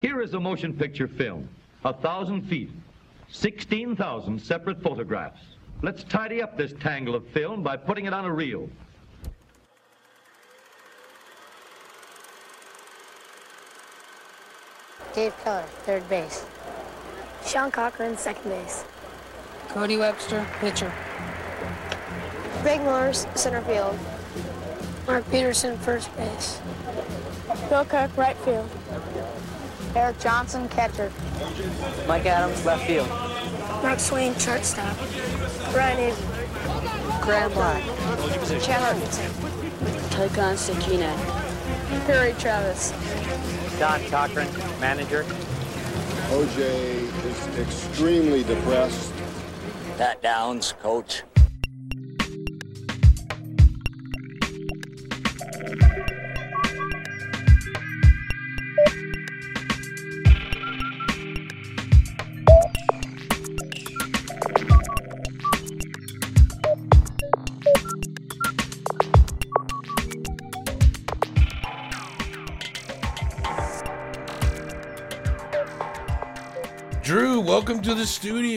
Here is a motion picture film. A thousand feet. 16,000 separate photographs. Let's tidy up this tangle of film by putting it on a reel. Dave Keller, third base. Sean Cochran, second base. Cody Webster, pitcher. Greg Morris, center field. Mark Peterson, first base. Bill Cook, right field. Eric Johnson, catcher. Mike Adams, left field. Mark Swain, shortstop. Brian Avery. Graham Black. Chad Hutchinson. Tycon Sekina. Perry Travis. Don Cochran, manager. OJ is extremely depressed. Pat Downs, coach. The studio.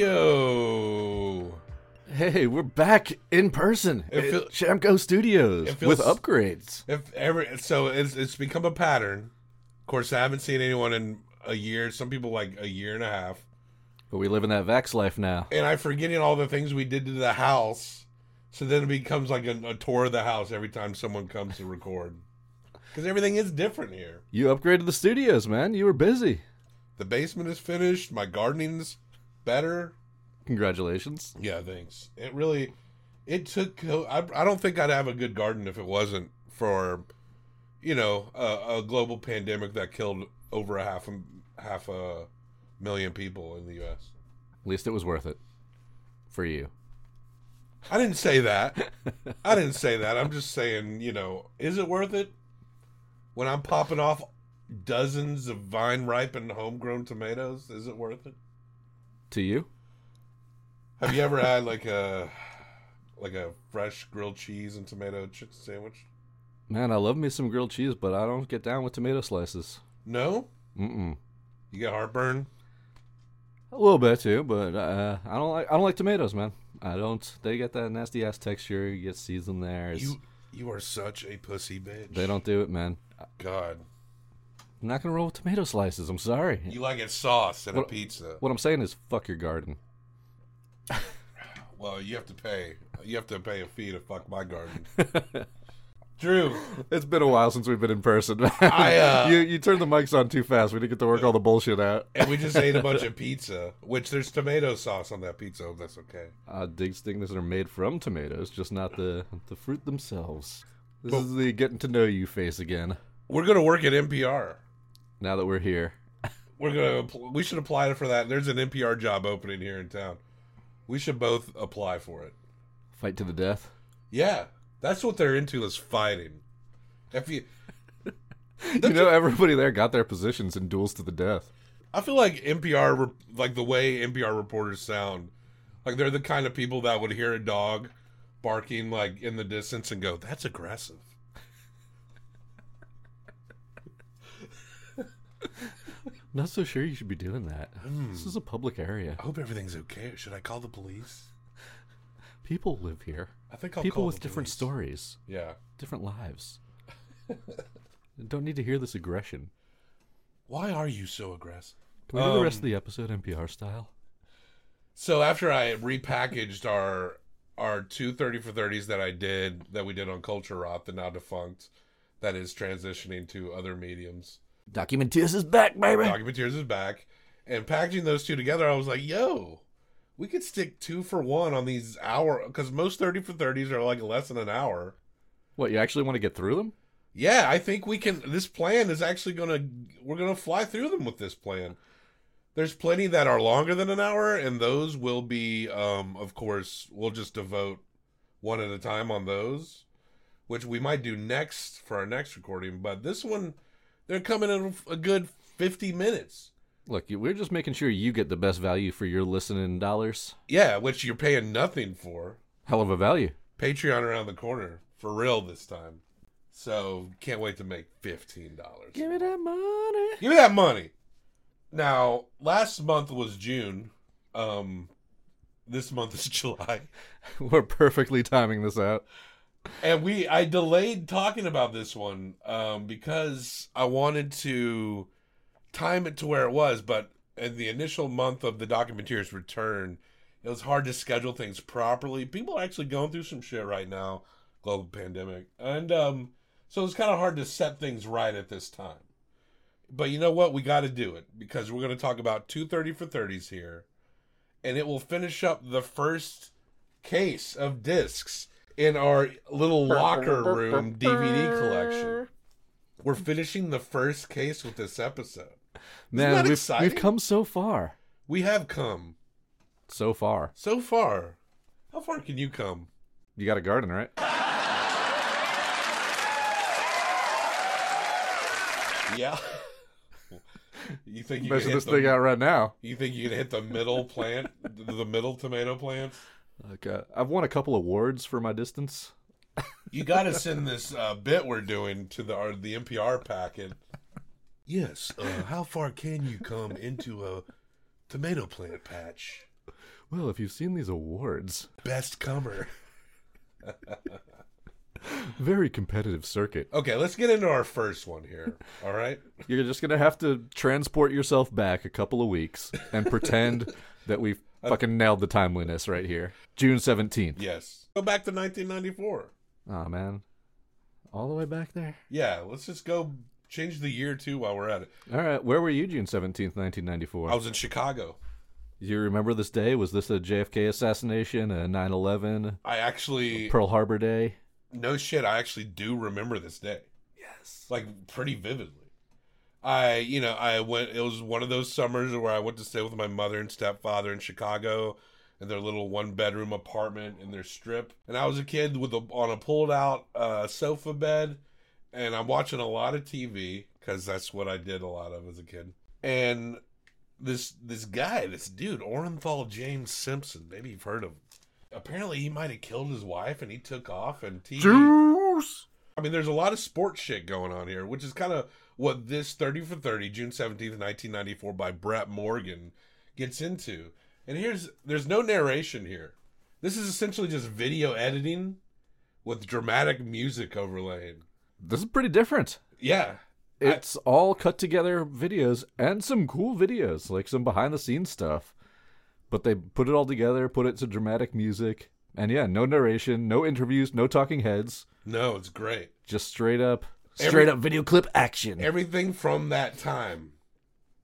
Hey, we're back in person It at Shamco Studios feels- with upgrades. If ever, so it's it's become a pattern. Of course, I haven't seen anyone in a year. Some people like a year and a half. But we live in that Vax life now. And I'm forgetting all the things we did to the house. So then it becomes like a, a tour of the house every time someone comes to record. Because everything is different here. You upgraded the studios, man. You were busy. The basement is finished. My gardening's better. Congratulations. Yeah, thanks. It really, it took. I, I don't think I'd have a good garden if it wasn't for, you know, a, a global pandemic that killed over a half a half a million people in the U.S. At least it was worth it for you. I didn't say that. I didn't say that. I'm just saying, you know, is it worth it when I'm popping off dozens of vine ripened homegrown tomatoes? Is it worth it? To you? Have you ever had like a like a fresh grilled cheese and tomato ch- sandwich? Man, I love me some grilled cheese, but I don't get down with tomato slices. No, Mm-mm. you get heartburn. A little bit too, but uh, I don't like I don't like tomatoes, man. I don't. They get that nasty ass texture. You get seasoned there. It's- You you are such a pussy bitch. they don't do it, man. God, I'm not gonna roll with tomato slices. I'm sorry. you like it sauce and a pizza. What I'm saying is, fuck your garden. Well, you have to pay. You have to pay a fee to fuck my garden. Drew, It's been a while since we've been in person. I, uh, you you turned the mics on too fast. We didn't get to work all the bullshit out. and we just ate a bunch of pizza, which there's tomato sauce on that pizza. If that's okay. Uh, digs things that are made from tomatoes, just not the the fruit themselves. This is the getting to know you face again. We're gonna work at NPR. Now that we're here, We're gonna. We should apply for that. There's an NPR job opening here in town. We should both apply for it. fight to the death. Yeah, that's what they're into is fighting. If you, You know, everybody there got their positions in duels to the death. I feel like NPR, like the way NPR reporters sound, like they're the kind of people that would hear a dog barking like in the distance and go, "That's aggressive." Not so sure you should be doing that. Hmm. This is a public area. I hope everything's okay. Should I call the police? People live here. I think I'll People with different police. stories, Yeah. different lives. Don't need to hear this aggression. Why are you so aggressive? Can we do the rest Um, of the episode NPR style? So after I repackaged our our two 30 for 30s that I did that we did on Culture Rot, the now defunct, that is transitioning to other mediums. Documenteers is back, baby. Documenteers is back. And packaging those two together, I was like, yo, we could stick two for one on these hour because most 30 for 30s are like less than an hour. what, you actually want to get through them? Yeah, I think we can. This plan is actually gonna. We're gonna fly through them with this plan. There's plenty that are longer than an hour, and those will be, um, of course, we'll just devote one at a time on those, which we might do next for our next recording. But this one, they're coming in a good 50 minutes. Look, we're just making sure you get the best value for your listening dollars. Yeah, which you're paying nothing for. Hell of a value. Patreon around the corner for real this time. So can't wait to make fifteen dollars. Give me that money. Give me that money. Now, last month was June. Um, this month is July. We're perfectly timing this out. And we I delayed talking about this one um, because I wanted to time it to where it was, but in the initial month of the documenteer's return, it was hard to schedule things properly. People are actually going through some shit right now, global pandemic, and um, so it's kind of hard to set things right at this time. But you know what? We got to do it because we're going to talk about two thirty for thirties here, and it will finish up the first case of discs in our little locker room DVD collection. We're finishing the first case with this episode. Man, we've exciting? we've come so far. We have come So far. so far. How far can you come? You got a garden, right? Yeah. you think you Measure can hit this the, thing out right now. You think you can hit the middle plant, the, the middle tomato plants? Okay. I've won a couple awards for my distance. You got to send this uh, bit we're doing to the our, the NPR packet. Yes. Uh, how far can you come into a tomato plant patch? Well, if you've seen these awards, Best comer. very competitive circuit. Okay, let's get into our first one here. All right. You're just gonna have to transport yourself back a couple of weeks and pretend that we've fucking nailed the timeliness right here. June seventeenth. Yes. Go back to 1994. Oh man, all the way back there. Yeah, let's just go change the year too while we're at it. All right, where were you June seventeenth, nineteen ninety four? I was in Chicago. You remember this day? Was this a JFK assassination, a 9/11, I actually Pearl Harbor Day? no shit, I actually do remember this day. Yes. Like pretty vividly. I, you know, I went it was one of those summers where I went to stay with my mother and stepfather in Chicago in their little one bedroom apartment in their strip. And I was a kid with a on a pulled out uh, sofa bed and I'm watching a lot of TV cuz that's what I did a lot of as a kid. And this this guy, this dude, Orenthal James Simpson, maybe you've heard of him. Apparently he might have killed his wife and he took off and TV Juice. I mean, there's a lot of sports shit going on here, which is kind of what this 30 for 30, June 17th, 1994, by Brett Morgen gets into. And here's, there's no narration here. This is essentially just video editing with dramatic music overlaying. This is pretty different. Yeah. It's all cut together videos and some cool videos, like some behind the scenes stuff. But they put it all together, put it to dramatic music, and yeah, no narration, no interviews, no talking heads, No, it's great. just straight up, Every- straight up video clip action. Everything from that time.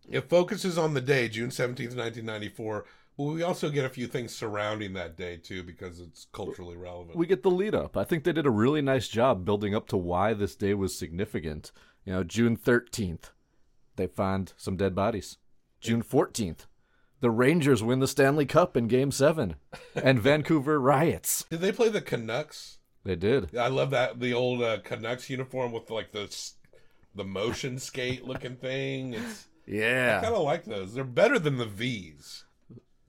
It focuses on the day, June 17th, 1994, but we also get a few things surrounding that day, too, because it's culturally relevant. we get the lead up. I think they did a really nice job building up to why this day was significant. You know, June 13th, they find some dead bodies. June 14th, the Rangers win the Stanley Cup in Game 7, and Vancouver riots. Did they play the Canucks? They did. I love that the old uh, Canucks uniform with like the the motion skate looking thing. It's yeah. I kind of like those. They're better than the V's.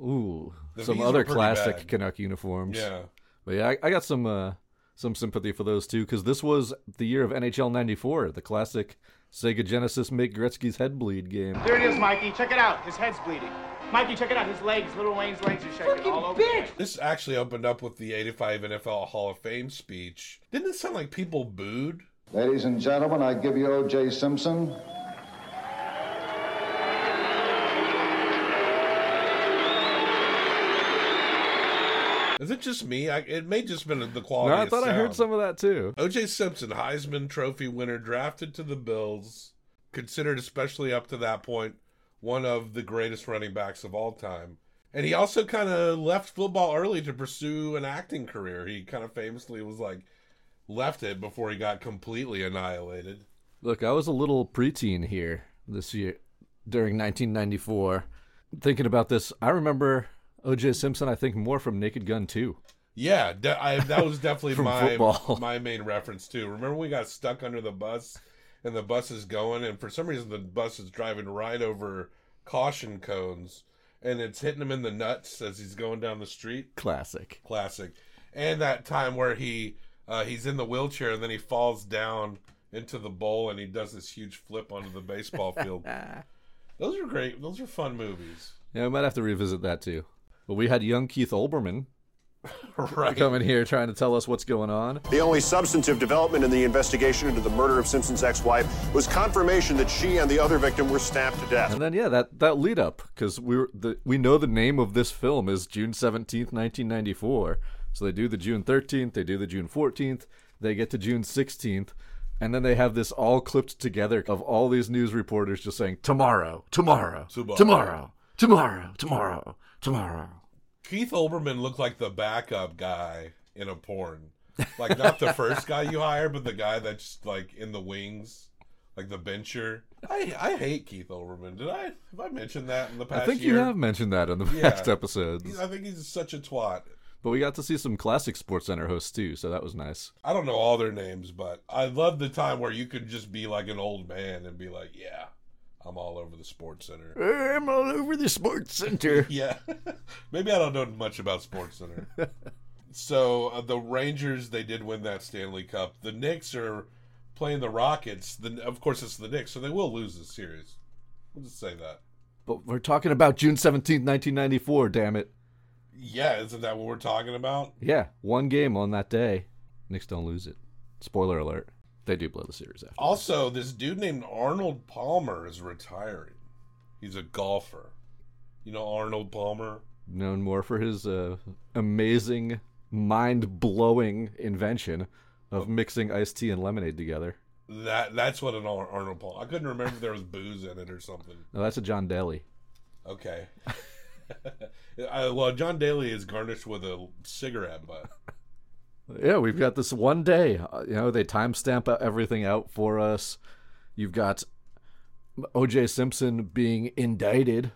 Ooh, The some V's other classic bad. Canuck uniforms. Yeah. But yeah, I, I got some uh, some sympathy for those too because this was the year of NHL '94, the classic Sega Genesis make Gretzky's head bleed game. There it is, Mikey. Check it out. His head's bleeding. Mikey, check it out. His legs, little Wayne's legs are shaking all over. Bitch. This actually opened up with the 85 NFL Hall of Fame speech. Didn't it sound like people booed? Ladies and gentlemen, I give you O.J. Simpson. Is it just me? I, it may just been the quality. No, I of thought I heard some of that too. O.J. Simpson, Heisman Trophy winner, drafted to the Bills, considered especially up to that point one of the greatest running backs of all time. And he also kind of left football early to pursue an acting career. He kind of famously was like left it before he got completely annihilated. Look, I was a little preteen here this year during 1994. Thinking about this, I remember O.J. Simpson. I think more from Naked Gun 2. Yeah, de- I, that was definitely my football. my main reference too. Remember we got stuck under the bus, and the bus is going, and for some reason the bus is driving right over caution cones, and it's hitting him in the nuts as he's going down the street. Classic. Classic. And that time where he uh, he's in the wheelchair and then he falls down into the bowl and he does this huge flip onto the baseball field. Those are great. Those are fun movies. Yeah, we might have to revisit that too. But we had young Keith Olbermann Right. coming here trying to tell us what's going on. The only substantive development in the investigation into the murder of Simpson's ex-wife was confirmation that she and the other victim were stabbed to death. And then yeah, that that lead up because we were the we know the name of this film is June seventeenth, nineteen ninety four. So they do the June thirteenth, they do the June fourteenth, they get to June sixteenth, and then they have this all clipped together of all these news reporters just saying tomorrow, tomorrow, Tomorrow. tomorrow, tomorrow, tomorrow, tomorrow. Keith Olbermann looked like the backup guy in a porn. Like not the first guy you hire, but the guy that's like in the wings, like the bencher. I I hate Keith Olbermann. Did I have I mentioned that in the past I think year? you have mentioned that in the Yeah. past episodes. He's- I think he's such a twat. But we got to see some classic Sports Center hosts too, so that was nice. I don't know all their names, but I love the time where you could just be like an old man and be like, "Yeah, I'm all over the Sports Center." I'm all over the Sports Center. yeah, maybe I don't know much about Sports Center. so uh, the Rangers, they did win that Stanley Cup. The Knicks are playing the Rockets. The, of course, it's the Knicks, so they will lose this series. We'll just say that. But we're talking about June seventeenth, nineteen ninety four. Damn it! Yeah, isn't that what we're talking about? Yeah, one game on that day. Knicks don't lose it. Spoiler alert: they do blow the series after. Also, this dude named Arnold Palmer is retiring. He's a golfer. You know Arnold Palmer? Known more for his uh, amazing, mind-blowing invention of mixing iced tea and lemonade together. That that's what an Ar- Arnold Palmer. I couldn't remember if there was booze in it or something. No, that's a John Daly. Okay. I, well, John Daly is garnished with a cigarette butt. Yeah, we've got this one day. Uh, you know, they timestamp everything out for us. You've got O.J. Simpson being indicted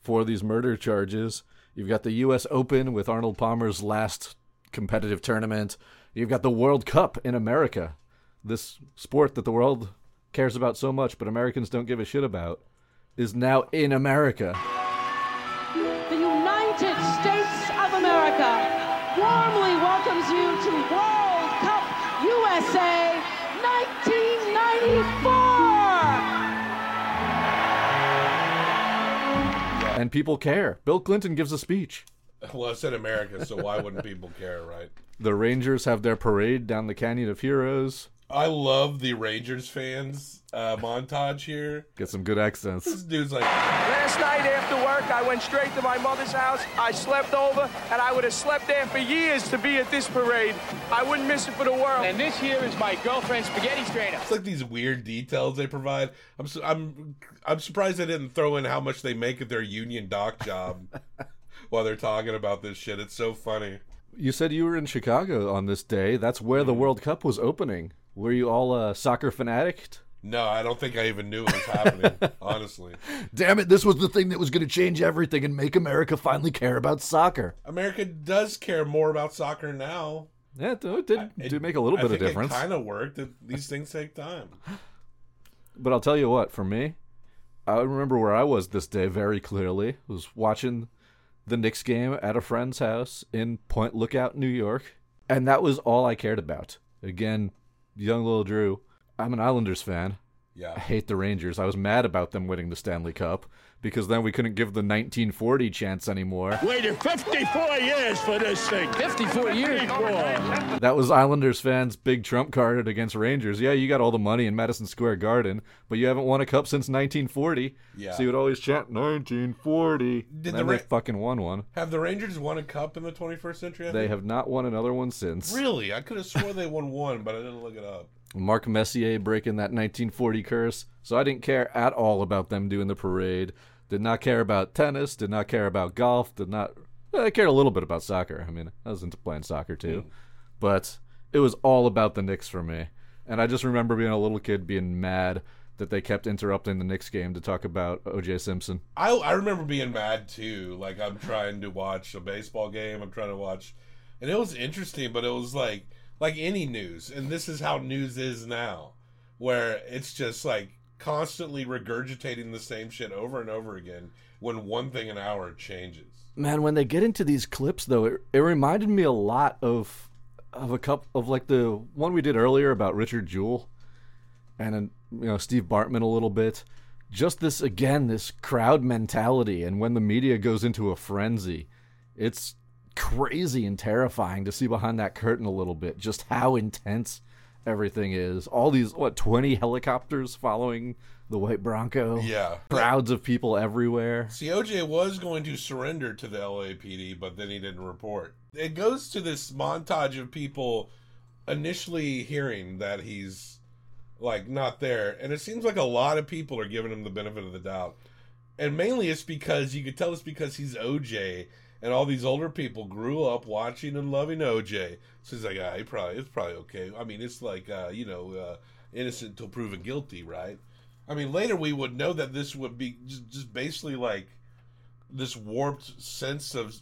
for these murder charges. You've got the U.S. Open with Arnold Palmer's last competitive tournament. You've got the World Cup in America, this sport that the world cares about so much, but Americans don't give a shit about, is now in America. The United States of America warmly And people care. Bill Clinton gives a speech. Well, I said America, so why wouldn't people care, right? The Rangers have their parade down the Canyon of Heroes. I love the Rangers fans uh, montage here. Get some good accents. This dude's like, Last night after work, I went straight to my mother's house. I slept over, and I would have slept there for years to be at this parade. I wouldn't miss it for the world. And this here is my girlfriend's spaghetti strainer. it's like these weird details they provide. I'm su- I'm I'm surprised they didn't throw in how much they make at their union dock job while they're talking about this shit. It's so funny. You said you were in Chicago on this day. That's where the World Cup was opening. Were you all a soccer fanatic? No, I don't think I even knew it was happening. honestly, Damn it, this was the thing that was going to change everything and make America finally care about soccer. America does care more about soccer now. Yeah, it did. it did, do make a little I bit of difference. It kind of worked. It- These things take time. But I'll tell you what, for me, I remember where I was this day very clearly. I was watching the Knicks game at a friend's house in Point Lookout, New York, and that was all I cared about. Again, young little Drew. I'm an Islanders fan. Yeah. I hate the Rangers. I was mad about them winning the Stanley Cup because then we couldn't give the 1940 chance anymore. Waited 54 years for this thing. 54 years? That was Islanders fans' big trump card against Rangers. Yeah, you got all the money in Madison Square Garden, but you haven't won a cup since 1940. Yeah. So you would always chant 1940. Did and the then Ra- they fucking won one. Have the Rangers won a cup in the 21st century? I They think? have not won another one since. Really? I could have swore they won one, but I didn't look it up. Mark Messier breaking that 1940 curse. So I didn't care at all about them doing the parade. Did not care about tennis. Did not care about golf. Did not. well, I cared a little bit about soccer. I mean, I was into playing soccer too, mm-hmm. but it was all about the Knicks for me. And I just remember being a little kid being mad that they kept interrupting the Knicks game to talk about O.J. Simpson. I I remember being mad too. Like I'm trying to watch a baseball game. I'm trying to watch, and it was interesting, but it was like like any news, and this is how news is now, where it's just like constantly regurgitating the same shit over and over again. When one thing an hour changes. Man, when they get into these clips, though, it, it reminded me a lot of of a cup of like the one we did earlier about Richard Jewell, and uh, you know Steve Bartman a little bit, just this again, this crowd mentality, and when the media goes into a frenzy, it's crazy and terrifying to see behind that curtain a little bit just how intense everything is. All these what twenty helicopters following the white Bronco. Yeah. crowds of people everywhere. See, OJ was going to surrender to the LAPD, but then he didn't report. It goes to this montage of people initially hearing that he's like not there, and it seems like a lot of people are giving him the benefit of the doubt. And mainly it's because you could tell it's because he's OJ and all these older people grew up watching and loving OJ. So he's like, ah, he probably it's probably okay. I mean, it's like uh, you know, uh, innocent till proven guilty, right? I mean, later we would know that this would be just, just basically like this warped sense of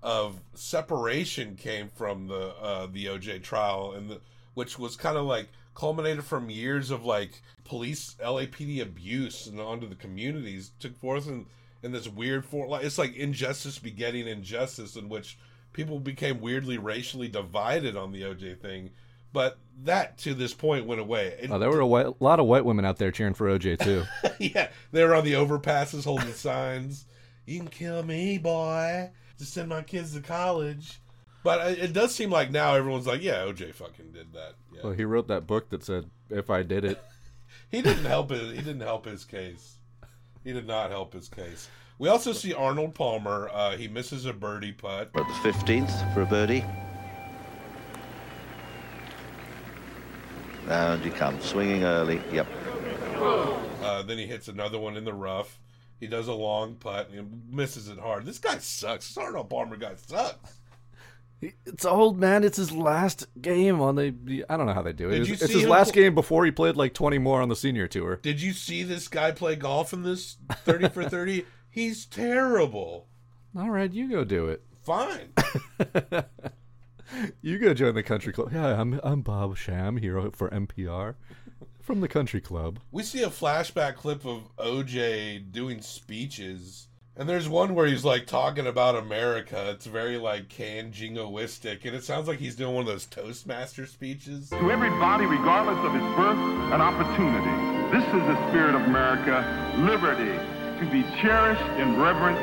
of separation came from the uh, the OJ trial, and the, which was kind of like culminated from years of like police LAPD abuse and onto the communities took forth in in this weird form. Like it's like injustice begetting injustice, in which people became weirdly racially divided on the OJ thing. But that to this point went away. It- Oh, there were a, white, lot of white women out there cheering for OJ too. yeah, they were on the overpasses holding signs. You can kill me, boy. Just send my kids to college. But it it does seem like now everyone's like, yeah, OJ fucking did that. Yeah. Well, he wrote that book that said, "If I did it." He didn't help it. He didn't help his case. He did not help his case. We also see Arnold Palmer. Uh, he misses a birdie putt. At the 15th for a birdie. And he comes swinging early. Yep. Uh, then he hits another one in the rough. He does a long putt and misses it hard. This guy sucks. This Arnold Palmer guy sucks. It's old man. It's his last game on the. I don't know how they do it. Did It's, you it's his last pl- game before he played like twenty more on the senior tour. Did you see this guy play golf in this 30 for 30? He's terrible. All right, you go do it. Fine. You go join the country club. Yeah, I'm I'm Bob Sham here for NPR from the country club. We see a flashback clip of OJ doing speeches, and there's one where he's like talking about America. It's very like canned jingoistic, and it sounds like he's doing one of those Toastmaster speeches. To everybody, regardless of his birth, an opportunity. This is the spirit of America, liberty, to be cherished in reverence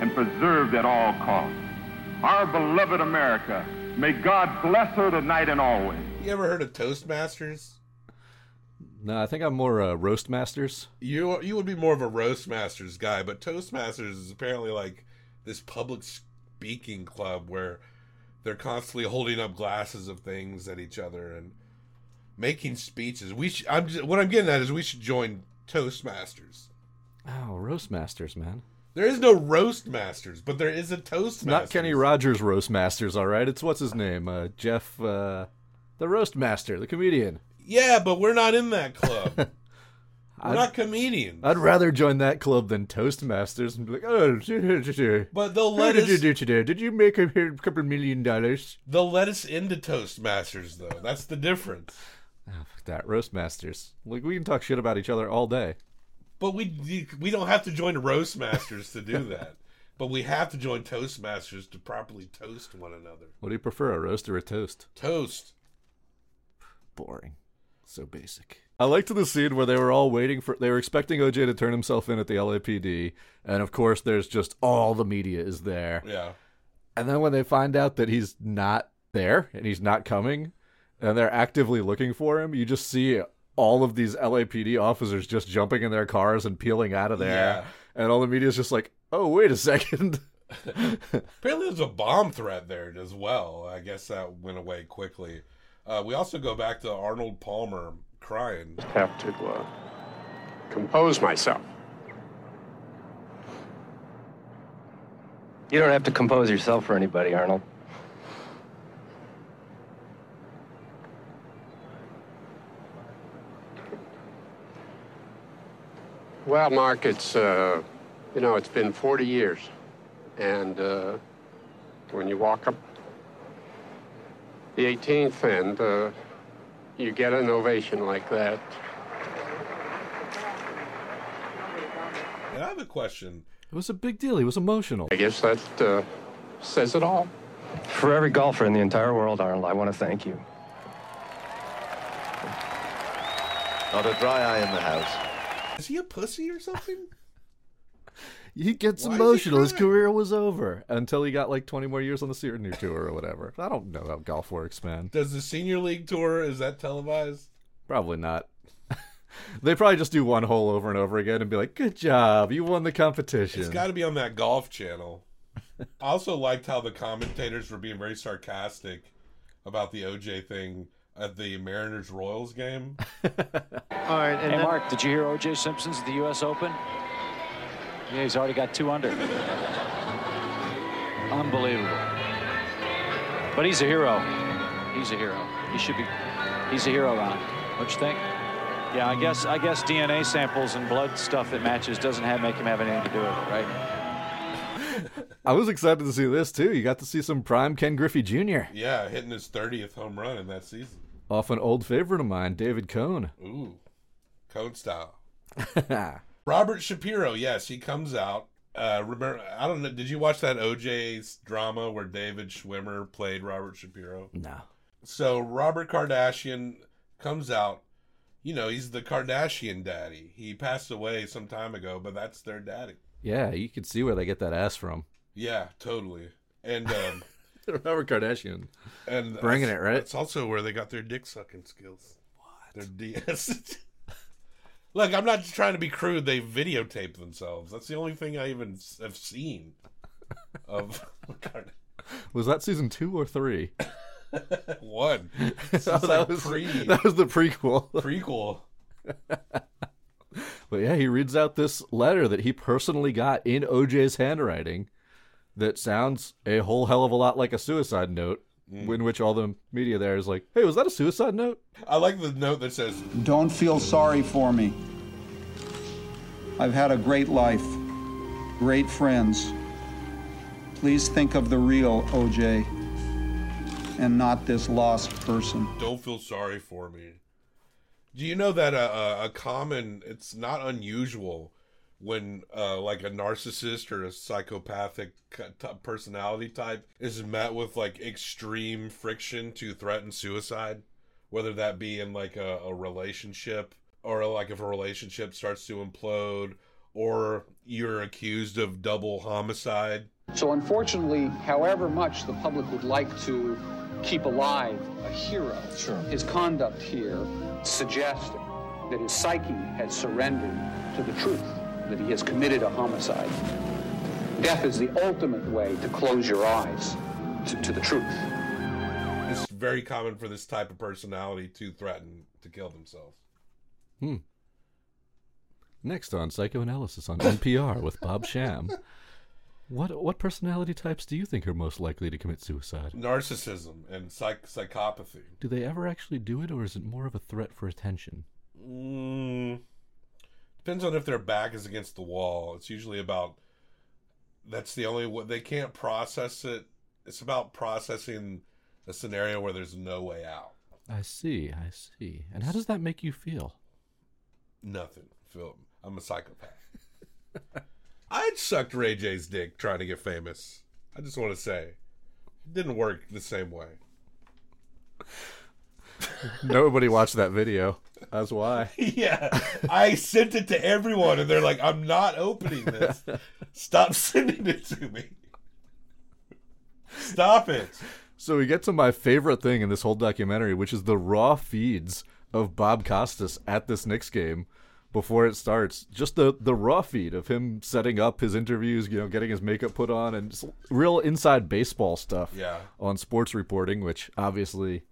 and preserved at all costs. Our beloved America, may God bless her tonight and always. You ever heard of Toastmasters? No, I think I'm more uh, roast masters. You you would be more of a Roastmasters guy, but Toastmasters is apparently like this public speaking club where they're constantly holding up glasses of things at each other and making speeches. We sh- I'm just, what I'm getting at is we should join Toastmasters. Oh, roast masters, man. There is no roast masters, but there is a Toastmasters. Not Kenny Rogers roast masters, all right. It's what's his name, uh, Jeff, uh, the roast master, the comedian. Yeah, but we're not in that club. we're I'd- not comedians. I'd rather join that club than Toastmasters and be like, oh, But they'll let did us- you do today? Did you make a couple million dollars? They'll let us into Toastmasters though. That's the difference. Oh, fuck that roast masters. Like we can talk shit about each other all day. But we we don't have to join Roastmasters to do that. But we have to join Toastmasters to properly toast one another. What do you prefer, a roast or a toast? Toast. Boring. So basic. I liked the scene where they were all waiting for they were expecting OJ to turn himself in at the LAPD, and of course there's just all the media is there. Yeah. And then when they find out that he's not there and he's not coming, and they're actively looking for him, you just see all of these LAPD officers just jumping in their cars and peeling out of there. Yeah. And all the media's just like, oh, wait a second. Apparently there's a bomb threat there as well. I guess that went away quickly. Uh, we also go back to Arnold Palmer crying. have to uh, compose myself. You don't have to compose yourself for anybody, Arnold. Well, Mark, it's uh, you know it's been 40 years, and uh, when you walk up the 18th and uh, you get an ovation like that, And I have a question. It was a big deal. He was emotional. I guess that uh, says it all. For every golfer in the entire world, Arnold, I want to thank you. Not a dry eye in the house. Is he a pussy or something? He gets Why is he emotional. His career was over until he got like 20 more years on the senior tour or whatever. I don't know how golf works, man. Does the senior league tour is that televised? Probably not. they probably just do one hole over and over again and be like, "Good job, you won the competition." It's got to be on that golf channel. I also liked how the commentators were being very sarcastic about the OJ thing at the Mariners Royals game. All right, and hey, Mark, did you hear O.J. Simpson's at the U.S. Open? Yeah, he's already got two under. Unbelievable. But he's a hero. He's a hero. He should be. He's a hero, Ron. What you think? Yeah, I guess I guess DNA samples and blood stuff that matches doesn't have make him have anything to do with it, right? I was excited to see this too. You got to see some prime Ken Griffey Jr. Yeah, hitting his 30th home run in that season. Off an old favorite of mine, David Cone. Ooh, code style. Robert Shapiro, yes, he comes out. Uh, remember, I don't know. Did you watch that OJ's drama where David Schwimmer played Robert Shapiro? No. So Robert Kardashian comes out. You know, he's the Kardashian daddy. He passed away some time ago, but that's their daddy. Yeah, you can see where they get that ass from. Yeah, totally. And um, Robert Kardashian, and bringing it right. It's also where they got their dick sucking skills. What? Their DS. Look, I'm not trying to be crude. They videotape themselves. That's the only thing I even have seen of Was that season two or three? one. That, like was, pre- that was the prequel. prequel. But yeah, he reads out this letter that he personally got in OJ's handwriting that sounds a whole hell of a lot like a suicide note, Mm. in which all the media there is like, hey, was that a suicide note? I like the note that says, Don't feel sorry for me. I've had a great life, great friends. Please think of the real OJ and not this lost person. "Don't feel sorry for me." Do you know that a, a, a common? It's not unusual when uh, like a narcissist or a psychopathic personality type is met with like extreme friction to threaten suicide, whether that be in like a, a relationship or like if a relationship starts to implode or you're accused of double homicide. So, unfortunately, however much the public would like to keep alive a hero, his conduct here suggests that his psyche has surrendered to the truth, that he has committed a homicide. Death is the ultimate way to close your eyes to, to the truth. It's very common for this type of personality to threaten to kill themselves. Hmm. Next on Psychoanalysis on NPR with Bob Sham. What what personality types do you think are most likely to commit suicide? Narcissism and psych- psychopathy. Do they ever actually do it, or is it more of a threat for attention? Mm, depends on if their back is against the wall. It's usually about. That's the only way they can't process it. It's about processing a scenario where there's no way out. I see, I see. And how does that make you feel? Nothing. Phil, I'm a psychopath. I'd sucked Ray J's dick trying to get famous. I just want to say, it didn't work the same way. Nobody watched that video. That's why. yeah, I sent it to everyone, and they're like, "I'm not opening this. Stop sending it to me. Stop it." So we get to my favorite thing in this whole documentary, which is the raw feeds of Bob Costas at this Knicks game before it starts. Just the the raw feed of him setting up his interviews, you know, getting his makeup put on, and real inside baseball stuff. Yeah. On sports reporting, which obviously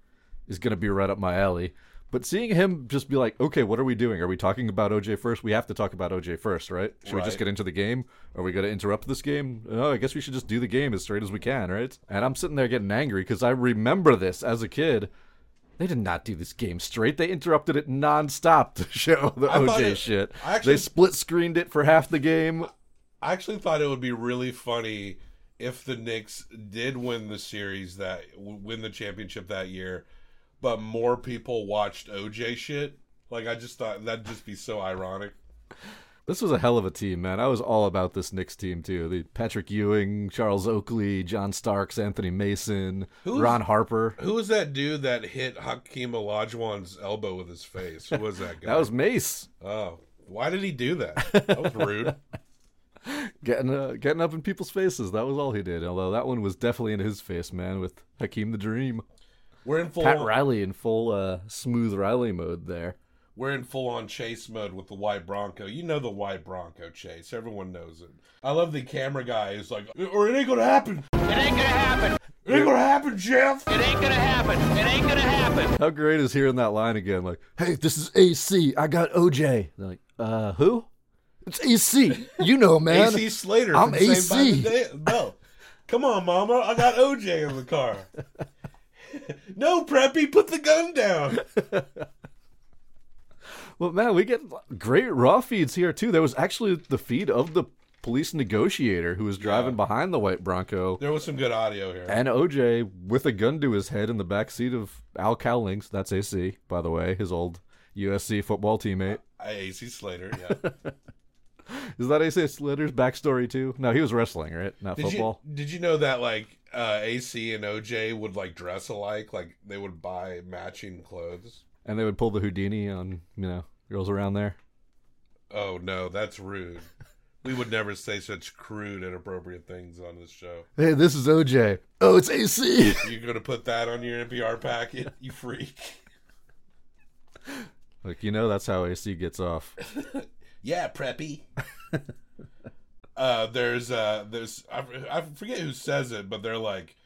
is going to be right up my alley. But seeing him just be like, okay, what are we doing? Are we talking about OJ first? We have to talk about OJ first, right? Should we just get into the game? Are we going to interrupt this game? Oh, I guess we should just do the game as straight as we can, right? And I'm sitting there getting angry because I remember this as a kid. They did not do this game straight. They interrupted it nonstop to show the I OJ it- shit. Actually- they split screened it for half the game. I actually thought it would be really funny if the Knicks did win the series that win the championship that year, but more people watched OJ shit. Like I just thought that'd just be so ironic. This was a hell of a team, man. I was all about this Knicks team too. The Patrick Ewing, Charles Oakley, John Starks, Anthony Mason, Who's- Ron Harper. Who was that dude that hit Hakeem Olajuwon's elbow with his face? Who was that guy? That was Mace. Oh, Why did he do that? That was rude. getting uh, getting up in people's faces. That was all he did. Although that one was definitely in his face, man, with Hakeem the Dream. We're in full. Pat Riley in full uh, smooth Riley mode there. We're in full on chase mode with the white Bronco. You know the white Bronco chase. Everyone knows it. I love the camera guy who's like, or it ain't gonna happen. It ain't gonna happen. It ain't gonna happen, Jeff. It ain't gonna happen. It ain't gonna happen. How great is hearing that line again? Like, hey, this is AC. I got OJ. They're like, uh, who? It's AC. You know, man. AC Slater. I'm from Saved by the AC. No, come on, Mama. I got OJ in the car. no, Preppy, put the gun down. Well, man, we get great raw feeds here too. There was actually the feed of the police negotiator who was driving behind the white Bronco. There was some good audio here. And OJ with a gun to his head in the back seat of Al Cowlings. That's AC, by the way, his old USC football teammate. Uh, I AC Slater. Yeah. Is that AC Slater's backstory too? No, he was wrestling, right? Not Did football. you did you know that like uh, AC and OJ would like dress alike? Like they would buy matching clothes. And they would pull the Houdini on, you know, girls around there. Oh no, that's rude. We would never say such crude, inappropriate things on this show. Hey, this is OJ. Oh, it's AC. You're gonna put that on your NPR packet, you freak. Like you know, that's how AC gets off. Yeah, preppy. uh, there's uh, there's I, I forget who says it, but they're like,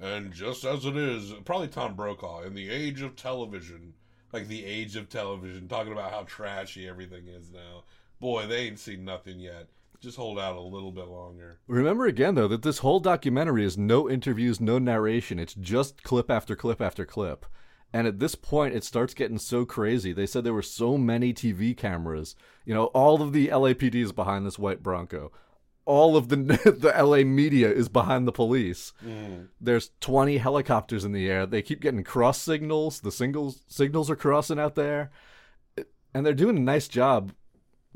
and just as it is, probably Tom Brokaw in the age of television, like the age of television, talking about how trashy everything is now. Boy, they ain't seen nothing yet. Just hold out a little bit longer. Remember again though that this whole documentary is no interviews, no narration. It's just clip after clip after clip. And at this point, it starts getting so crazy. They said there were so many TV cameras. You know, all of the LAPD is behind this white Bronco. All of the the LA media is behind the police. Mm. There's 20 helicopters in the air. They keep getting cross signals. The singles signals are crossing out there, and they're doing a nice job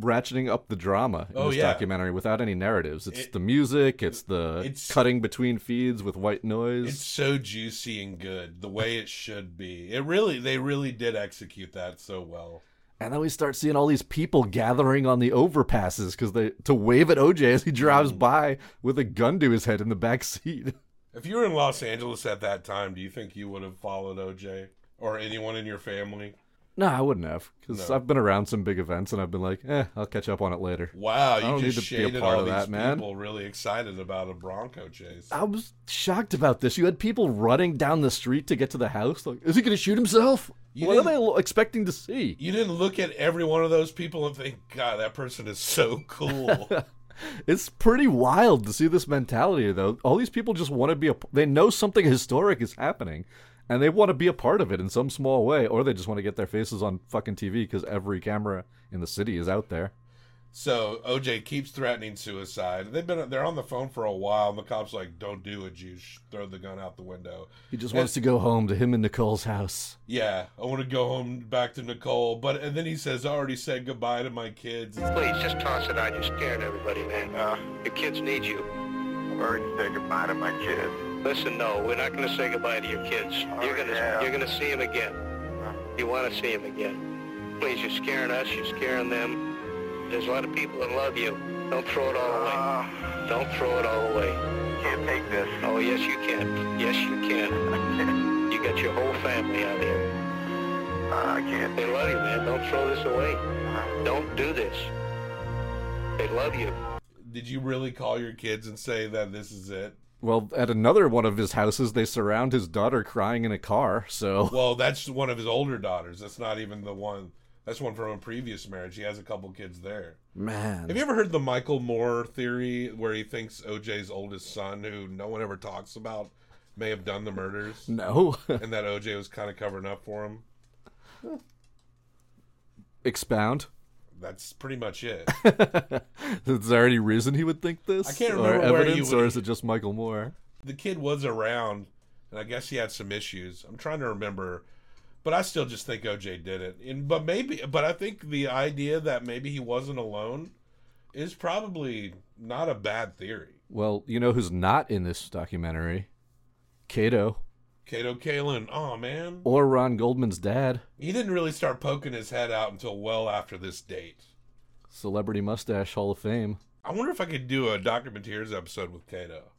ratcheting up the drama in Oh, this yeah. documentary without any narratives. It's It- the music. It's the It's- cutting between feeds with white noise. It's so juicy and good, the way it should be. It really, they really did execute that so well. And then we start seeing all these people gathering on the overpasses because they to wave at OJ as he drives Mm. by with a gun to his head in the back seat. If you were in Los Angeles at that time, do you think you would have followed OJ or anyone in your family? No, I wouldn't have because No. I've been around some big events and I've been like, eh, I'll catch up on it later. Wow, don't you need just to be a shaded part all of these that, man. people really excited about a Bronco chase. I was shocked about this. You had people running down the street to get to the house. Like, is he going to shoot himself? You what are didn't- they lo- expecting to see? You didn't look at every one of those people and think, God, that person is so cool. It's pretty wild to see this mentality, though. All these people just want to be a. They know something historic is happening, and they want to be a part of it in some small way, or they just want to get their faces on fucking TV because every camera in the city is out there. so OJ keeps threatening suicide. They've been they're on the phone for a while, and the cops like, "Don't do it, you sh- throw the gun out the window." He just And- wants to go home to him and Nicole's house. Yeah, I want to go home back to Nicole, but and then he says, "I already said goodbye to my kids." Please, just toss it out. You're scaring everybody, man. Uh, your kids need you. I've already said goodbye to my kids. Listen, no, we're not going to say goodbye to your kids. Oh, you're going to you're going to see them again. You want to see them again. Please, you're scaring us. You're scaring them. There's a lot of people that love you. Don't throw it all away. Ah. Don't throw it all away. Can't take this. Oh, yes, you can. Yes, you can. you got your whole family out here. Ah, I can't. They love you, man. Don't throw this away. Uh-huh. Don't do this. They love you. Did you really call your kids and say that this is it? Well, at another one of his houses, they surround his daughter crying in a car. So Well, that's one of his older daughters. That's not even the one. That's one from a previous marriage. He has a couple kids there. man, Have you ever heard the Michael Moore theory where he thinks OJ's oldest son, who no one ever talks about, may have done the murders? No. and that OJ was kind of covering up for him? expound. That's pretty much it. is there any reason he would think this? I can't or remember he evidence, would- or is it just Michael Moore? the kid was around, and I guess he had some issues. I'm trying to remember, but I still just think OJ did it. And but maybe, but I think the idea that maybe he wasn't alone is probably not a bad theory. Well, you know who's not in this documentary? Kato Kato Kaelin, oh man, or Ron Goldman's dad. he didn't really start poking his head out until well after this date. Celebrity Mustache Hall of Fame. I wonder if I could do a Documentaries episode with Kato.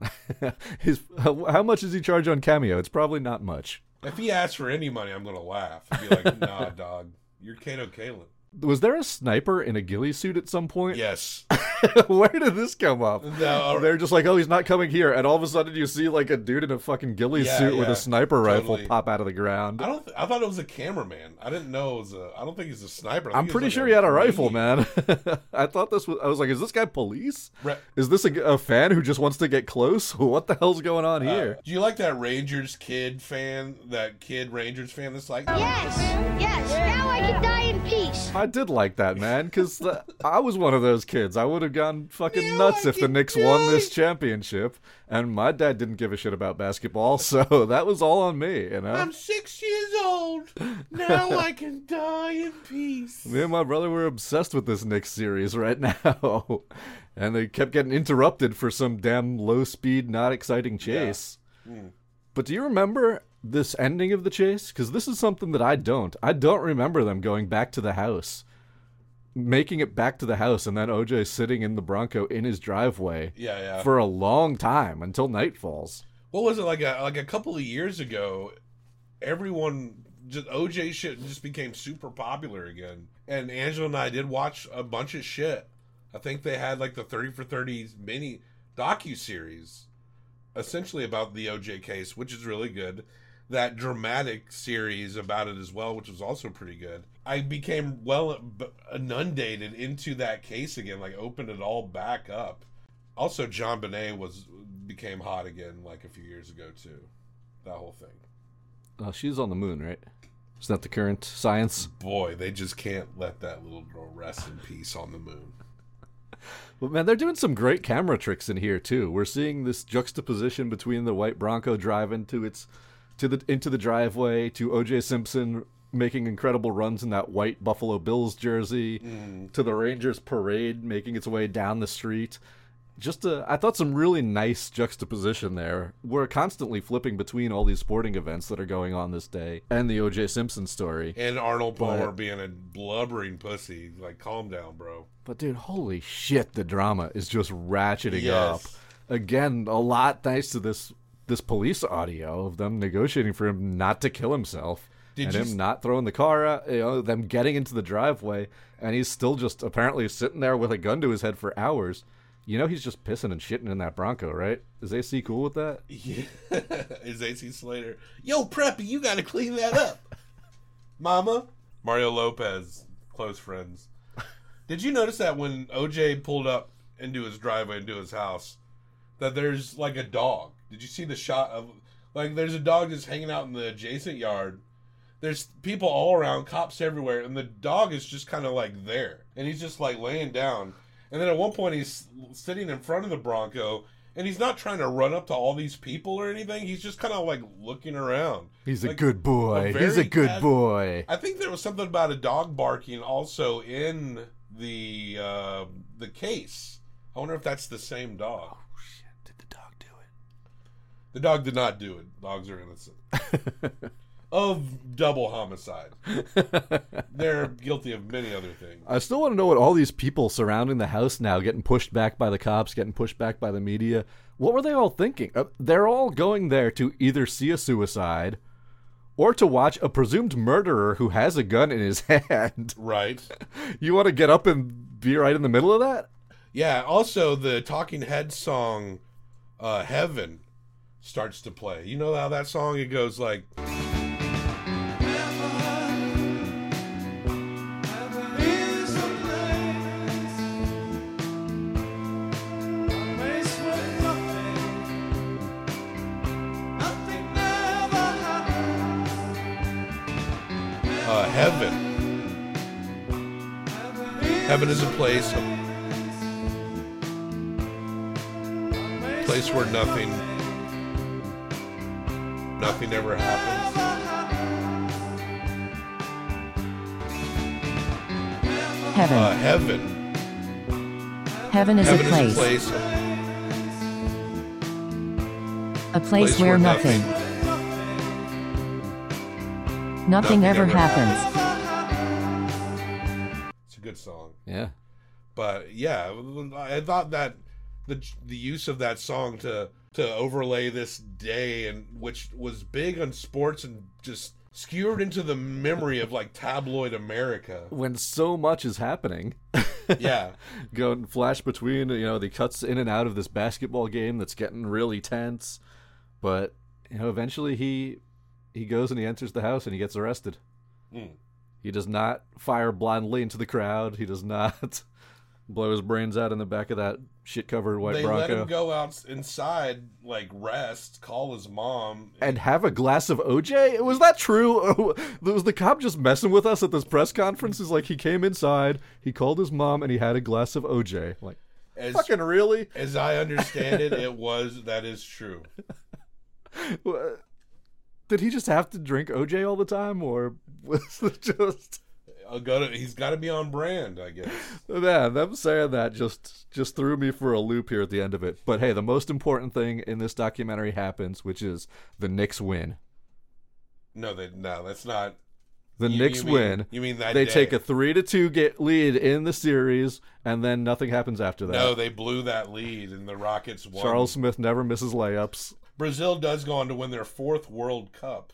His how much does he charge on Cameo? It's probably not much. If he asks for any money, I'm gonna laugh. I'd be like, "Nah, dog, you're Kato Kaelin." Was there a sniper in a ghillie suit at some point? Yes. Where did this come up? No. They're just like, oh, he's not coming here, and all of a sudden you see like a dude in a fucking ghillie Yeah, suit with a sniper rifle pop out of the ground. I don't. Th- I thought it was a cameraman. I didn't know it was a. I don't think he's a sniper. I I'm pretty he's sure he had a rifle, man. I thought this was. I was like, is this guy police? Right. Is this a, a fan who just wants to get close? What the hell's going on Uh, here? do you like that Rangers kid fan? That kid Rangers fan that's like, Yes, yes. Now I can die in peace. I did like that, man, because I was one of those kids. I would have gone fucking nuts if the Knicks won this championship, and my dad didn't give a shit about basketball, so that was all on me, you know? I'm six years old. Now I can die in peace. Me and my brother were obsessed with this Knicks series right now. and they kept getting interrupted for some damn low speed, not exciting chase. Mm. But do you remember this ending of the chase? Because this is something that I don't. I don't remember them going back to the house, making it back to the house, and then OJ sitting in the Bronco in his driveway Yeah, yeah. for a long time until night falls. What was it like? A like a couple of years ago, everyone just OJ shit just became super popular again. And Angela and I did watch a bunch of shit. I think they had like the thirty for thirty mini docu series, essentially about the OJ case, which is really good. That dramatic series about it as well, which was also pretty good. I became well inundated into that case again, like opened it all back up. Also, JonBenét was became hot again like a few years ago too. That whole thing. Oh, she's on the moon, right? Is that the current science? Boy, they just can't let that little girl rest in peace on the moon. But man, they're doing some great camera tricks in here too. We're seeing this juxtaposition between the white Bronco driving to its to the into the driveway to OJ Simpson making incredible runs in that white Buffalo Bills jersey Mm. to the Rangers parade making its way down the street. Just a, I thought some really nice juxtaposition there. We're constantly flipping between all these sporting events that are going on this day and the OJ Simpson story. And Arnold But- Palmer being a blubbering pussy. Like, calm down, bro. But dude, holy shit, the drama is just ratcheting Yes. up. Again, a lot thanks to this this police audio of them negotiating for him not to kill himself. Did and you him not throwing the car out, you know, them getting into the driveway, and he's still just apparently sitting there with a gun to his head for hours. You know he's just pissing and shitting in that Bronco, right? Is AC cool with that? Yeah. Is AC Slater? Yo, Preppy, you got to clean that up, Mama. Mario Lopez, close friends. Did you notice that when OJ pulled up into his driveway into his house, that there's like a dog? Did you see the shot of like there's a dog just hanging out in the adjacent yard? There's people all around, cops everywhere, and the dog is just kind of like there, and he's just like laying down. And then at one point he's sitting in front of the Bronco, and he's not trying to run up to all these people or anything. He's just kind of like looking around. He's a good boy. He's a good boy. I think there was something about a dog barking also in the uh, the case. I wonder if that's the same dog. Oh shit! Did the dog do it? The dog did not do it. Dogs are innocent of double homicide. They're guilty of many other things. I still want to know what all these people surrounding the house now, getting pushed back by the cops, getting pushed back by the media, what were they all thinking? Uh, they're all going there to either see a suicide or to watch a presumed murderer who has a gun in his hand. Right. You want to get up and be right in the middle of that? Yeah. Also, the Talking Head song uh, "Heaven" starts to play. You know how that song it goes like. uh, heaven. Heaven is a place, a place where nothing, nothing ever happens. Heaven. Uh, heaven. Heaven is heaven a place. is a place, A place where nothing, nothing ever happens. It's a good song. Yeah. But yeah, I thought that the the use of that song to to overlay this day and which was big on sports and just skewered into the memory of like tabloid America. When so much is happening. Yeah. Going flash between, you know, the cuts in and out of this basketball game that's getting really tense. But, you know, eventually he he goes and he enters the house and he gets arrested. Mm. He does not fire blindly into the crowd. He does not blow his brains out in the back of that shit covered white they Bronco. let him go out inside, like rest, call his mom. and have a glass of OJ? Was that true? was the cop just messing with us at this press conference? Is like he came inside, he called his mom, and he had a glass of OJ. Like, As, fucking really? As I understand it, it was that is true. Did he just have to drink OJ all the time, or was it just? I'll go to, he's got to be on brand, I guess. Yeah, them saying that just just threw me for a loop here at the end of it. But hey, the most important thing in this documentary happens, which is the Knicks win. No, they no, that's not. The You- Knicks you mean- win. you mean that they day? take a three to two get lead in the series, and then nothing happens after that. No, they blew that lead, and the Rockets won. Charles Smith never misses layups. Brazil does go on to win their fourth World Cup.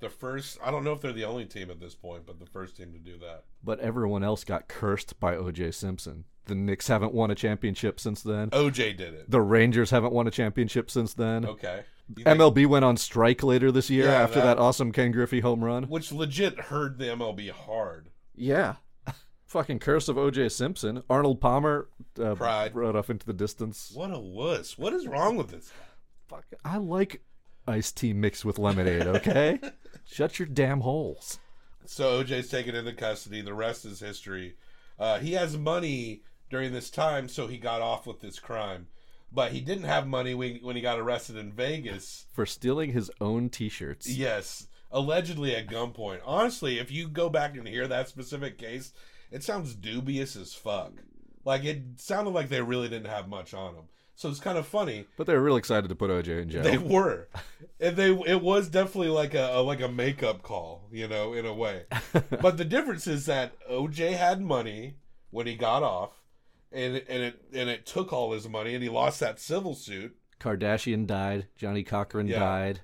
The first, I don't know if they're the only team at this point, but the first team to do that. But everyone else got cursed by O.J. Simpson. The Knicks haven't won a championship since then. OJ did it. The Rangers haven't won a championship since then. Okay. Think- MLB went on strike later this year Yeah, after that- that awesome Ken Griffey home run. Which legit hurt the MLB hard. Yeah. Fucking curse of O.J. Simpson. Arnold Palmer uh, Pride. rode off into the distance. What a wuss. What is wrong with this guy? Fuck. I like iced tea mixed with lemonade, okay? Shut your damn holes. So OJ's taken into custody. The rest is history. Uh, he has money during this time, so he got off with this crime. But he didn't have money when, when he got arrested in Vegas. For stealing his own t shirts. Yes, allegedly at gunpoint. Honestly, if you go back and hear that specific case, it sounds dubious as fuck. Like it sounded like they really didn't have much on him. So it's kind of funny. But they were really excited to put OJ in jail. They were, and they it was definitely like a, a like a makeup call, you know, in a way. but the difference is that OJ had money when he got off, and it- and it and it took all his money, and he lost that civil suit. Kardashian died. Johnnie Cochran Yeah. died.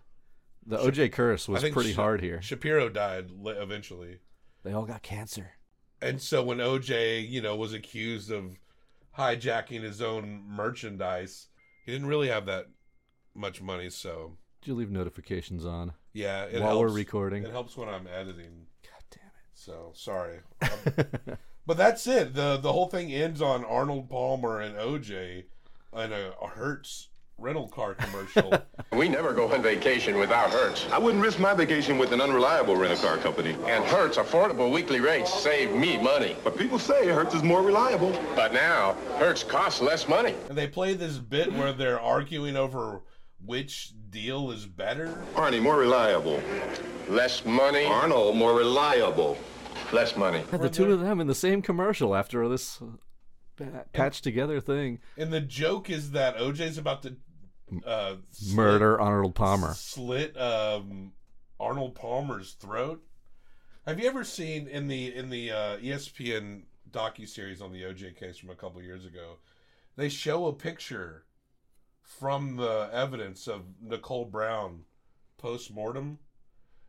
The OJ curse was pretty Sha- hard here. Shapiro died eventually. They all got cancer. And so when OJ, you know, was accused of hijacking his own merchandise, he didn't really have that much money. So Did you leave notifications on? yeah, it While helps. we're recording. it helps when I'm editing. God damn it! So sorry, Um, but that's it. the The whole thing ends on Arnold Palmer and OJ and a, a Hertz rental car commercial. We never go on vacation without Hertz. I wouldn't risk my vacation with an unreliable rental car company. And Hertz affordable weekly rates save me money. But people say Hertz is more reliable. But now, Hertz costs less money. and they play this bit where they're arguing over which deal is better. Arnie, more reliable. Less money. Arnold, more reliable. Less money. Had the two of them in the same commercial after this pa- patched together thing. And the joke is that OJ's about to uh, slit- Murder Arnold Palmer. slit um, Arnold Palmer's throat. Have you ever seen in the in the uh, ESPN docu series on the OJ case from a couple years ago? They show a picture from the evidence of Nicole Brown post mortem,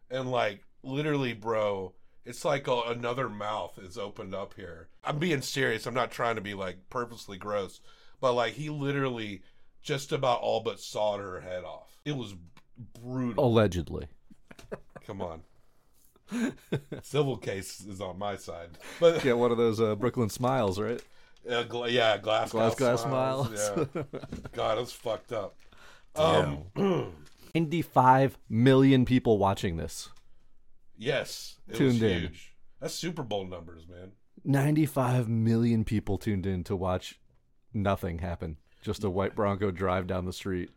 and like literally, bro, it's like a, another mouth is opened up here. I'm being serious. I'm not trying to be like purposely gross, but like he literally just about all but sawed her head off. It was brutal. Allegedly. Come on. Civil case is on my side, but Get one of those uh, Brooklyn smiles, right? uh, gla- yeah, glass Glass, glass smiles. smiles. Yeah. God, it's fucked up. Um, 95 million people watching this. Yes, it Tuned was in. huge. That's Super Bowl numbers, man. 95 million people tuned in to watch nothing happen. Just a white Bronco drive down the street.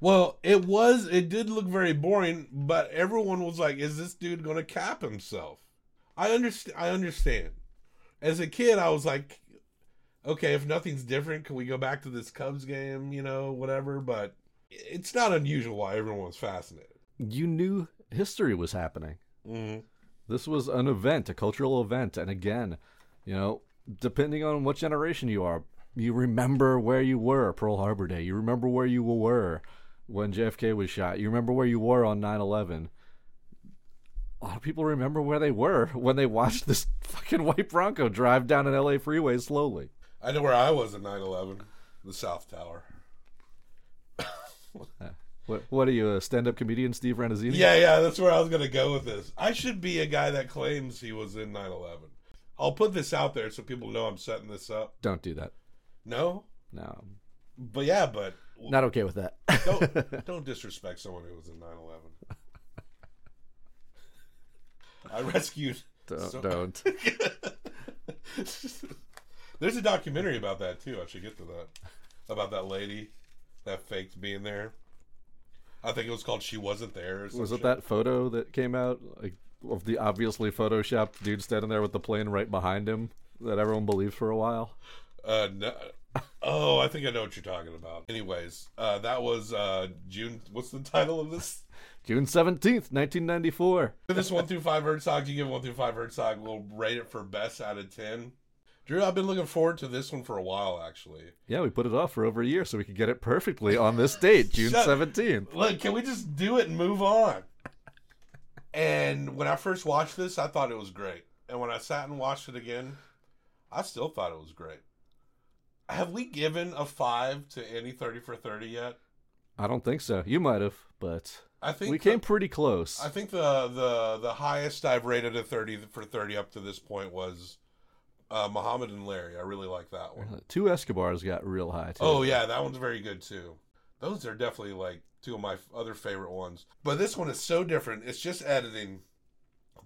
Well, it was. It did look very boring, but everyone was like, "Is this dude going to cap himself?" I understand. I understand. As a kid, I was like, "Okay, if nothing's different, can we go back to this Cubs game? You know, whatever." But it's not unusual why everyone was fascinated. You knew history was happening. Mhm. This was an event, a cultural event. And again, you know, depending on what generation you are, you remember where you were Pearl Harbor Day. You remember where you were when JFK was shot. You remember where you were on 9 11. A lot of people remember where they were when they watched this fucking white Bronco drive down an LA freeway slowly. I know where I was at 9/11, the South Tower. What, what are you, a stand up comedian, Steve Rannazzisi? Yeah, yeah, that's where I was gonna go with this. I should be a guy that claims he was in 9/11. I'll put this out there so people know I'm setting this up. Don't do that. No, No. but yeah, but Not okay with that. don't don't disrespect someone who was in 9/11. I rescued. Don't- don't. There's a documentary about that too. I should get to that. About that lady that faked being there. I think it was called "She Wasn't There." Or Was it shit. that photo that came out like, of the obviously photoshopped dude standing there with the plane right behind him that everyone believed for a while? Uh, no. Oh, I think I know what you're talking about. Anyways, uh, that was uh, June. What's the title of this? June 17th, 1994. This one through five Herzog. You give one through five Herzog. We'll rate it for best out of ten. Drew, I've been looking forward to this one for a while, actually. Yeah, we put it off for over a year so we could get it perfectly on this date, June 17th. Look, can we just do it and move on? And when I first watched this, I thought it was great. And when I sat and watched it again, I still thought it was great. Have we given a five to any 30 for 30 yet? I don't think so. You might have, but I think we the- came pretty close. I think the the the highest I've rated a 30 for 30 up to this point was uh, Muhammad and Larry. I really like that one. Two Escobars got real high too. Oh yeah, that one's very good too. Those are definitely like two of my other favorite ones. But this one is so different. It's just editing.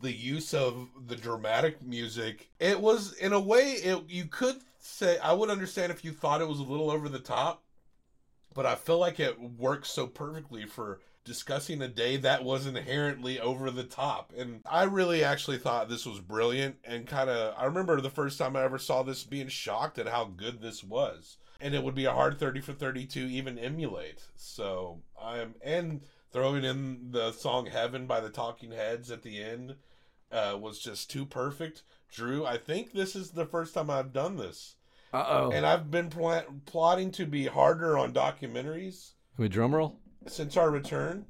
The use of the dramatic music. It was in a way it you could say I would understand if you thought it was a little over the top, but I feel like it works so perfectly for discussing a day that was inherently over the top. And I really actually thought this was brilliant and kind of I remember the first time I ever saw this being shocked at how good this was. And it would be a hard 30 for 30 to even emulate. So, I'm and throwing in the song Heaven by the Talking Heads at the end uh, was just too perfect. Drew, I think this is the first time I've done this. Uh-oh. And I've been pl- plotting to be harder on documentaries Can we drum roll? Since our return.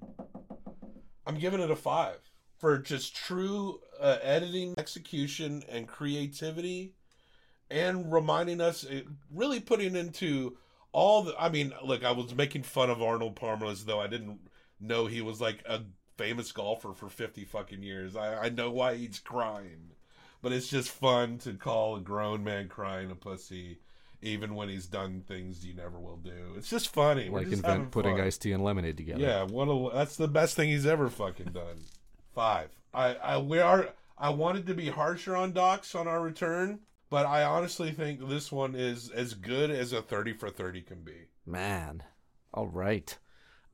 I'm giving it a five for just true uh, editing, execution, and creativity, and reminding us, it, really putting into all the. I mean, look, I was making fun of Arnold Palmer as though I didn't know he was like a famous golfer for 50 fucking years. I, I know why he's crying, but it's just fun to call a grown man crying a pussy. Even when he's done things you never will do, it's just funny. We're Like just invent putting fun. iced tea and lemonade together. Yeah, what a, that's the best thing he's ever fucking done. Five. I, I we are I wanted to be harsher on Docs on our return, but I honestly think this one is as good as a thirty for thirty can be. Man. All right.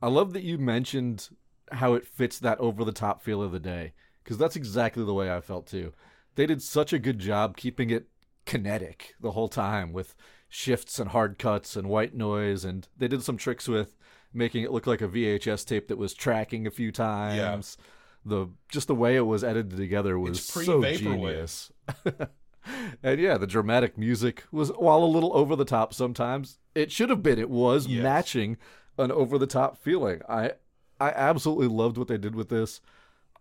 I love that you mentioned how it fits that over the top feel of the day because that's exactly the way I felt too. They did such a good job keeping it kinetic the whole time with shifts and hard cuts and white noise and they did some tricks with making it look like a VHS tape that was tracking a few times. Yeah. The just the way it was edited together was so genius. and yeah, the dramatic music was while a little over the top sometimes. It should have been. It was matching an over the top feeling. I I absolutely loved what they did with this.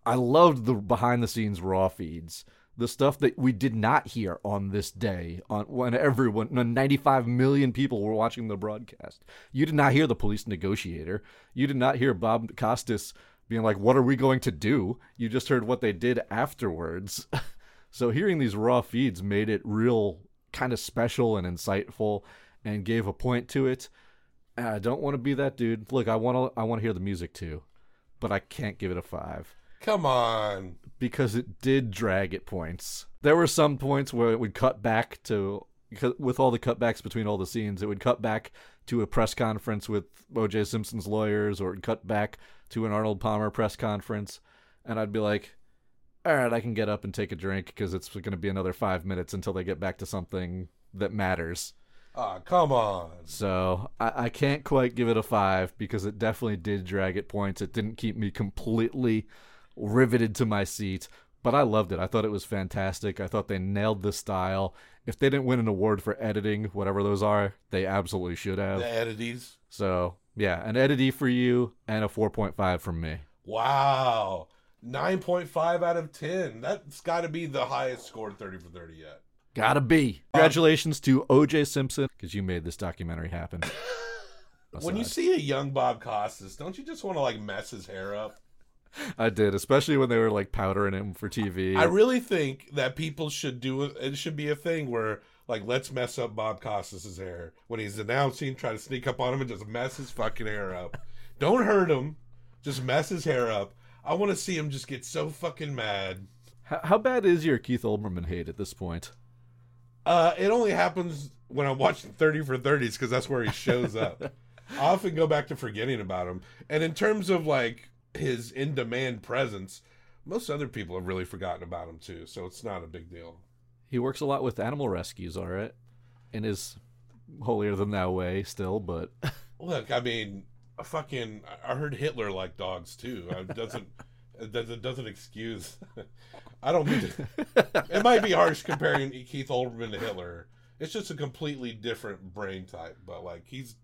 I loved the behind the scenes raw feeds. The stuff that we did not hear on this day, on when everyone, when 95 million people were watching the broadcast. You did not hear the police negotiator. You did not hear Bob Costas being like, "What are we going to do?" You just heard what they did afterwards. so hearing these raw feeds made it real, kind of special and insightful, and gave a point to it. And I don't want to be that dude. Look, I want to, I want to hear the music too, but I can't give it a five Come on. because it did drag at points. There were some points where it would cut back to with all the cutbacks between all the scenes, it would cut back to a press conference with O.J. Simpson's lawyers, or cut back to an Arnold Palmer press conference, and I'd be like, "All right, I can get up and take a drink because it's going to be another five minutes until they get back to something that matters." Ah, come on. So I, I can't quite give it a five because it definitely did drag at points. It didn't keep me completely riveted to my seat, But I loved it. I thought it was fantastic. I thought they nailed the style. If they didn't win an award for editing, whatever those are, they absolutely should have. The edities. So yeah, an edity for you and a 4.5 from me. Wow. 9.5 out of 10. That's got to be the highest score 30 for 30 yet. Gotta be. Congratulations to O.J. Simpson because you made this documentary happen. When you see a young Bob Costas, don't you just want to like mess his hair up? I did, especially when they were like powdering him for TV. I really think that people should do it. It should be a thing where, like, let's mess up Bob Costas' hair when he's announcing. Try to sneak up on him and just mess his fucking hair up. Don't hurt him. Just mess his hair up. I want to see him just get so fucking mad. How, how bad is your Keith Olbermann hate at this point? Uh, it only happens when I'm watching 30 for 30s because that's where he shows up. I often go back to forgetting about him. And in terms of like his in demand presence, most other people have really forgotten about him too. So it's not a big deal. He works a lot with animal rescues, all right, in his holier than thou way still, but Look, I mean, a fucking. I heard Hitler liked dogs too. It doesn't. It doesn't, doesn't excuse. I don't mean to. It might be harsh comparing Keith Olbermann to Hitler. It's just a completely different brain type. But like he's,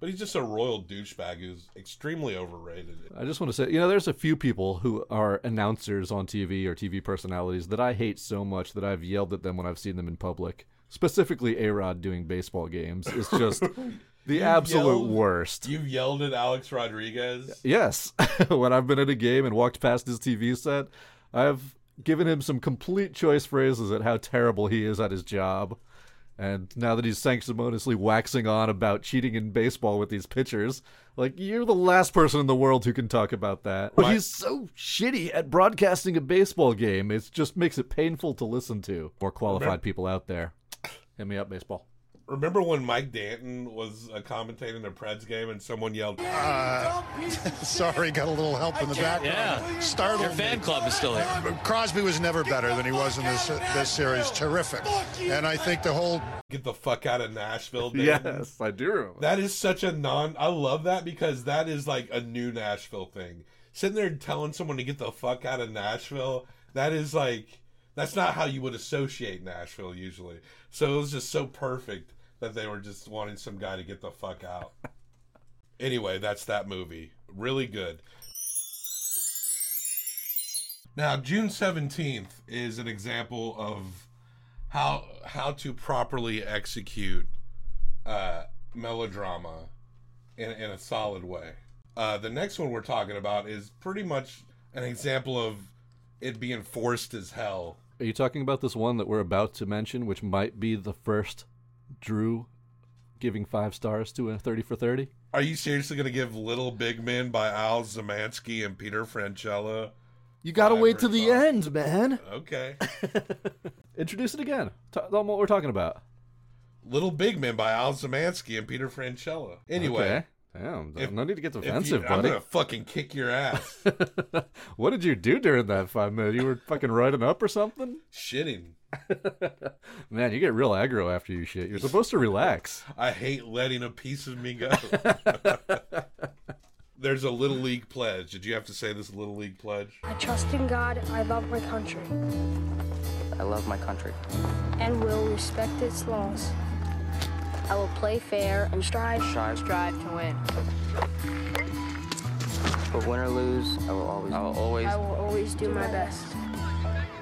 but he's just a royal douchebag who's extremely overrated. I just want to say, you know, there's a few people who are announcers on TV or TV personalities that I hate so much that I've yelled at them when I've seen them in public. Specifically, A Rod doing baseball games. is just the absolute yelled- worst. You've yelled at Alex Rodriguez. Yes. when I've been at a game and walked past his TV set, I've given him some complete choice phrases at how terrible he is at his job. And now that he's sanctimoniously waxing on about cheating in baseball with these pitchers, like, you're the last person in the world who can talk about that. But he's so shitty at broadcasting a baseball game, it just makes it painful to listen to. More qualified people out there. Hit me up, baseball. Remember when Mike Danton was uh, commentating a Preds game and someone yelled, Uh, sorry, got a little help in the back." Yeah. Startled Your fan me. club is still here. Crosby was never better than he was in this this series. Terrific, and I think the whole "Get the fuck out of Nashville"? Danton? Yes, I do remember. That is such a non. I love that because that is like a new Nashville thing. Sitting there telling someone to get the fuck out of Nashville. That is like that's not how you would associate Nashville usually. So it was just so perfect that they were just wanting some guy to get the fuck out. anyway, that's that movie. Really good. Now, June 17th is an example of how how to properly execute uh, melodrama in, in a solid way. Uh, the next one we're talking about is pretty much an example of it being forced as hell. Are you talking about this one that we're about to mention, which might be the first Drew giving five stars to a 30 for 30? Are you seriously going to give Little Big Men by Al Szymanski and Peter Franchella? You gotta wait or to the end, man. Okay. Introduce it again. Tell them what we're talking about. Little Big Men by Al Szymanski and Peter Franchella. Anyway. Okay. Damn, if- no need to get defensive, you- I'm going to fucking kick your ass. what did you do during that five minutes? You were fucking writing up or something? Shitting. Man, you get real aggro after you shit. You're supposed to relax. I hate letting a piece of me go. There's a Little League pledge. Did you have to say this Little League pledge? I trust in God. I love my country. I love my country. And will respect its laws. I will play fair and strive, Strive. strive to win. But win or lose, I will always. I will always. I will always do my best.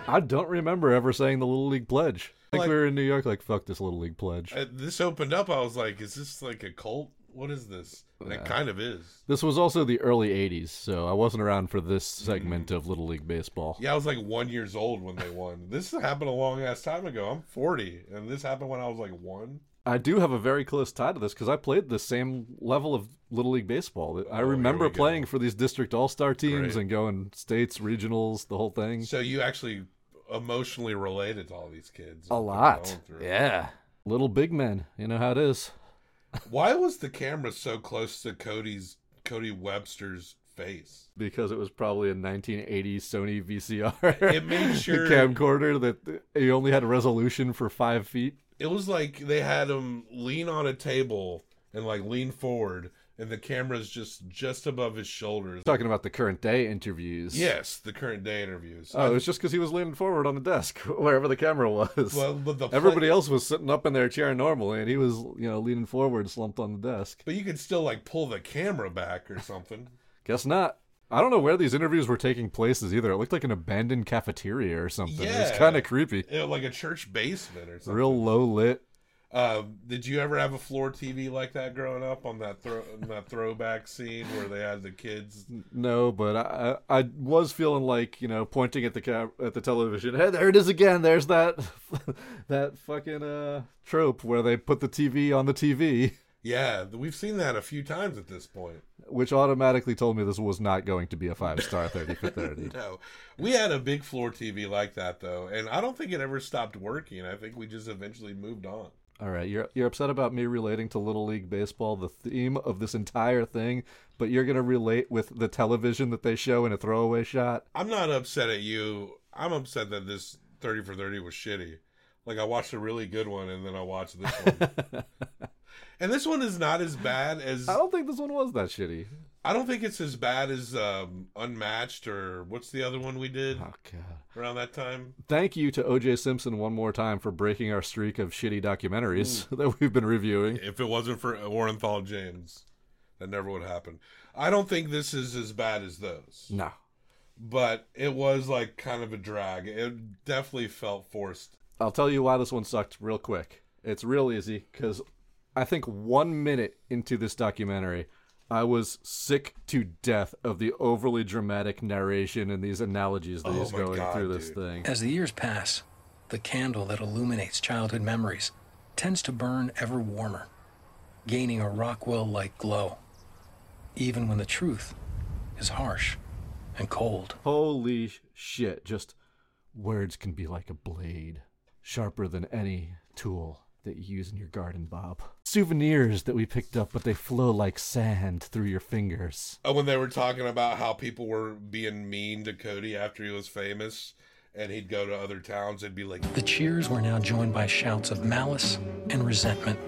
I don't remember ever saying the Little League Pledge. I think Like- we were in New York like, fuck this Little League Pledge. Uh, this opened up. I was like, is this like a cult? What is this? And it kind of is. This was also the early 80s, so I wasn't around for this segment of Little League Baseball. Yeah, I was like one years old when they won. This happened a long ass time ago. I'm 40, and this happened when I was like one. I do have a very close tie to this because I played the same level of Little League Baseball. I Oh, remember we go. playing for these district all star teams Great. and going states, regionals, the whole thing. So you actually emotionally related to all these kids. A and what they're lot. Yeah. Little big men. You know how it is. Why was the camera so close to Cody's Cody Webster's face? Because it was probably a 1980 Sony VCR It made sure- camcorder that you only had a resolution for five feet. It was like they had him lean on a table and like lean forward, and the camera's just just above his shoulders. Talking about the current day interviews. Yes, the current day interviews. Oh, it was just because he was leaning forward on the desk, wherever the camera was. Well, but the Everybody play- else was sitting up in their chair normally, and he was, you know, leaning forward, slumped on the desk. But you could still like pull the camera back or something. Guess not. I don't know where these interviews were taking places either. It looked like an abandoned cafeteria or something. It was kind of creepy. Yeah, like a church basement or something. Real low lit. Uh, did you ever have a floor TV like that growing up on that throw on that throwback scene where they had the kids? No, but I, I was feeling like you know pointing at the cam- at the television. Hey, there it is again. There's that that fucking uh trope where they put the TV on the TV, Yeah, we've seen that a few times at this point. which automatically told me this was not going to be a five star thirty for thirty. No, we had a big floor TV like that though, and I don't think it ever stopped working. I think we just eventually moved on. All right, you're you're upset about me relating to Little League baseball, the theme of this entire thing, but you're gonna relate with the television that they show in a throwaway shot. I'm not upset at you. I'm upset that this 30 for 30 was shitty. Like I watched a really good one and then I watched this one. and this one is not as bad as I don't think this one was that shitty. I don't think it's as bad as um, Unmatched or what's the other one we did Oh god. around that time? Thank you to OJ Simpson one more time for breaking our streak of shitty documentaries that we've been reviewing. If it wasn't for Orenthal James, that never would happen. I don't think this is as bad as those. No. But it was like kind of a drag. It definitely felt forced. I'll tell you why this one sucked real quick. It's real easy because I think one minute into this documentary, I was sick to death of the overly dramatic narration and these analogies that Oh he's going God, through this dude. thing. As the years pass, the candle that illuminates childhood memories tends to burn ever warmer, gaining a Rockwell like glow, even when the truth is harsh and cold. Holy shit. Just words can be like a blade, sharper than any tool that you use in your garden, Bob. Souvenirs that we picked up, but they flow like sand through your fingers. Oh, when they were talking about how people were being mean to Cody after he was famous and he'd go to other towns, it'd be like, The cheers were now joined by shouts of malice and resentment.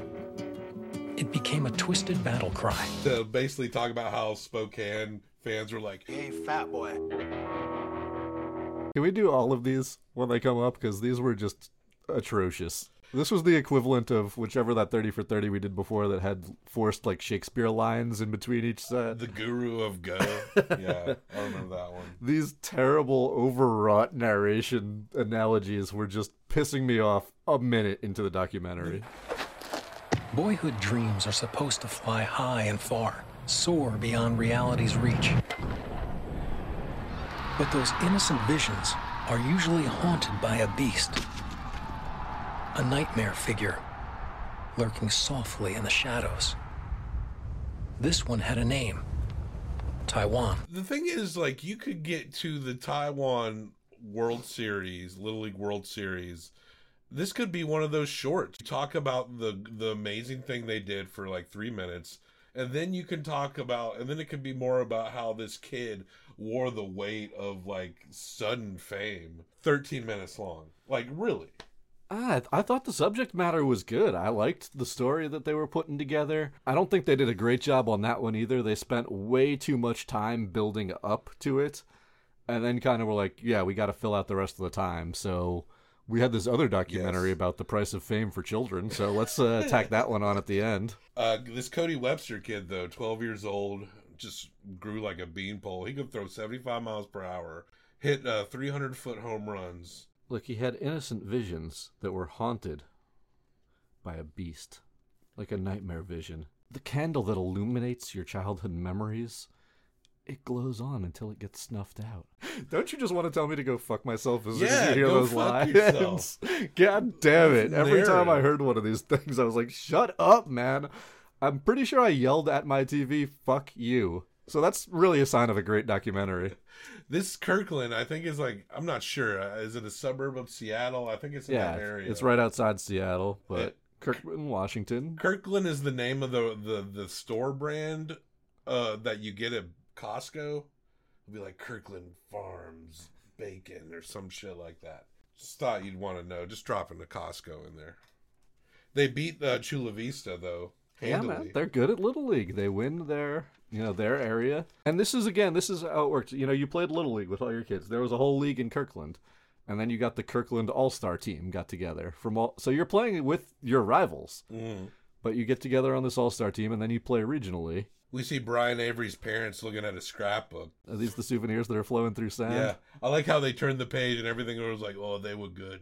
It became a twisted battle cry. to basically talk about how Spokane fans were like, Hey, fat boy. Can we do all of these when they come up? Because these were just atrocious. This was the equivalent of whichever that 30 for 30 we did before that had forced like Shakespeare lines in between each set. the guru of go. yeah, I remember that one. These terrible, overwrought narration analogies were just pissing me off a minute into the documentary. Boyhood dreams are supposed to fly high and far, soar beyond reality's reach. But those innocent visions are usually haunted by a beast, a nightmare figure lurking softly in the shadows. This one had a name Taiwan. The thing is, like, you could get to the Taiwan World Series, Little League World Series. This could be one of those shorts. Talk about the the amazing thing they did for like three minutes, and then you can talk about, and then it could be more about how this kid wore the weight of like sudden fame. Thirteen minutes long, like really. Ah, I thought the subject matter was good. I liked the story that they were putting together. I don't think they did a great job on that one either. They spent way too much time building up to it, and then kind of were like, "Yeah, we got to fill out the rest of the time." So we had this other documentary about the price of fame for children. So let's uh, tack that one on at the end. Uh, this Cody Webster kid, though, 12 years old, just grew like a beanpole. He could throw 75 miles per hour, hit uh, 300 foot home runs. Look, he had innocent visions that were haunted by a beast, like a nightmare vision. The candle that illuminates your childhood memories, it glows on until it gets snuffed out. Don't you just want to tell me to go fuck myself as soon as Yeah, you hear those lines? God damn it. Every time I heard one of these things, I was like, shut up, man. I'm pretty sure I yelled at my TV, fuck you. So that's really a sign of a great documentary. This Kirkland, I think, is like, I'm not sure. Uh, is it a suburb of Seattle? I think it's in yeah, that area. it's right outside Seattle, but It- Kirkland, Washington. Kirkland is the name of the, the, the store brand uh, that you get at Costco. It'll be like Kirkland Farms Bacon or some shit like that. Just thought you'd want to know. Just dropping the Costco in there. They beat uh, Chula Vista, though. Yeah, man, they're good at little league. They win their, you know, their area. And this is again, this is how it works. You know, you played little league with all your kids. There was a whole league in Kirkland, and then you got the Kirkland All Star team got together from all. So you're playing with your rivals, Mhm. but you get together on this All Star team, and then you play regionally. We see Brian Avery's parents looking at a scrapbook. Are these the souvenirs that are flowing through sand? Yeah, I like how they turned the page and everything was like, oh, they were good.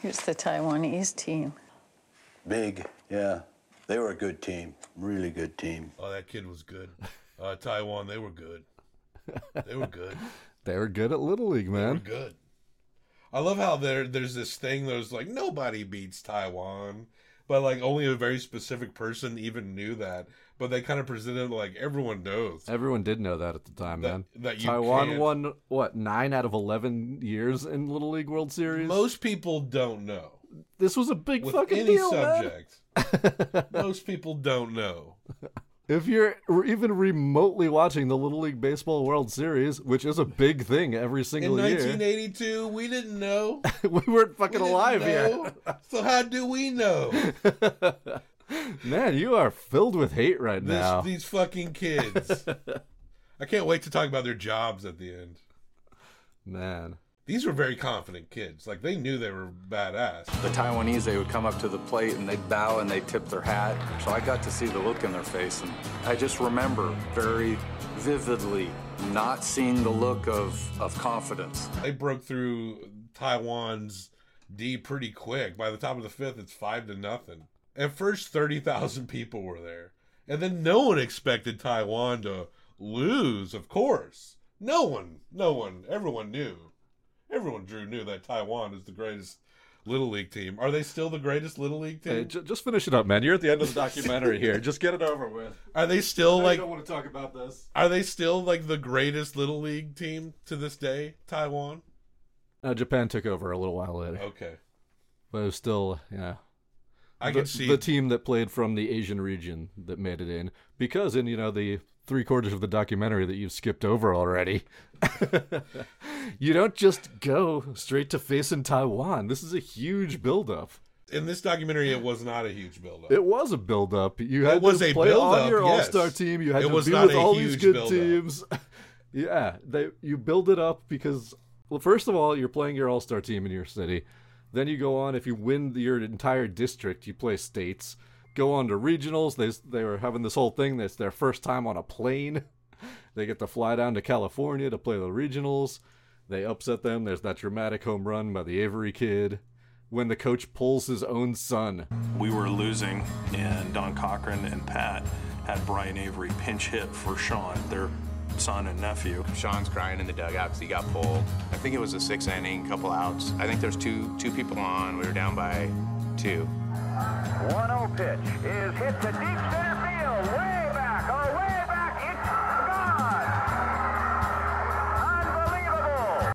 Here's the Taiwanese team. Big, yeah. They were a good team. Really good team. Oh, that kid was good. Uh, Taiwan, they were good. They were good. They were good at little league, They were man. good. I love how there there's this thing that was like nobody beats Taiwan, but like only a very specific person even knew that. But they kind of presented like everyone knows. Everyone did know that at the time, That- man. that you Taiwan can't- won what nine out of eleven years in Little League World Series. Most people don't know. This was a big With fucking any deal, man. subject. most people don't know. If you're even remotely watching the Little League Baseball World Series, which is a big thing every single year, In 1982, we didn't know. we weren't fucking We alive know. yet. So how do we know? Man, you are filled with hate right This, now. These fucking kids. I can't wait to talk about their jobs at the end. Man. These were very confident kids. Like they knew they were badass. The Taiwanese, they would come up to the plate and they'd bow and they'd tip their hat. So I got to see the look in their face. And I just remember very vividly not seeing the look of, of confidence. They broke through Taiwan's D pretty quick. By the top of the fifth, it's five to nothing. At first, thirty thousand people were there, and then no one expected Taiwan to lose. Of course, no one, no one, everyone knew. Everyone Drew knew that Taiwan is the greatest little league team. Are they still the greatest little league team? Hey, j- just finish it up, man. You're at the end of the documentary here. Just get it over with. Are they still I like? I don't want to talk about this. Are they still like the greatest little league team to this day? Taiwan. Uh, Japan took over a little while later. Okay. But it was still, yeah. I the, could see- the team that played from the Asian region that made it in because in you know the three quarters of the documentary that you've skipped over already, you don't just go straight to facing Taiwan. This is a huge buildup. In this documentary, it was not a huge buildup. It was a buildup. You had It was to a play on your yes. all-star team. You had It to be with all these good build-up. teams. yeah, they you build it up because well, first of all, you're playing your all-star team in your city. Then you go on. If you win your entire district, you play states. Go on to regionals. They they were having this whole thing. That's their first time on a plane. They get to fly down to California to play the regionals. They upset them. There's that dramatic home run by the Avery kid when the coach pulls his own son. We were losing, and Don Cochran and Pat had Brian Avery pinch hit for Sean, their son and nephew. Sean's crying in the dugout because he got pulled. I think it was a six inning, couple outs. I think there's two two people on. We were down by two. 1-0 pitch is hit to deep center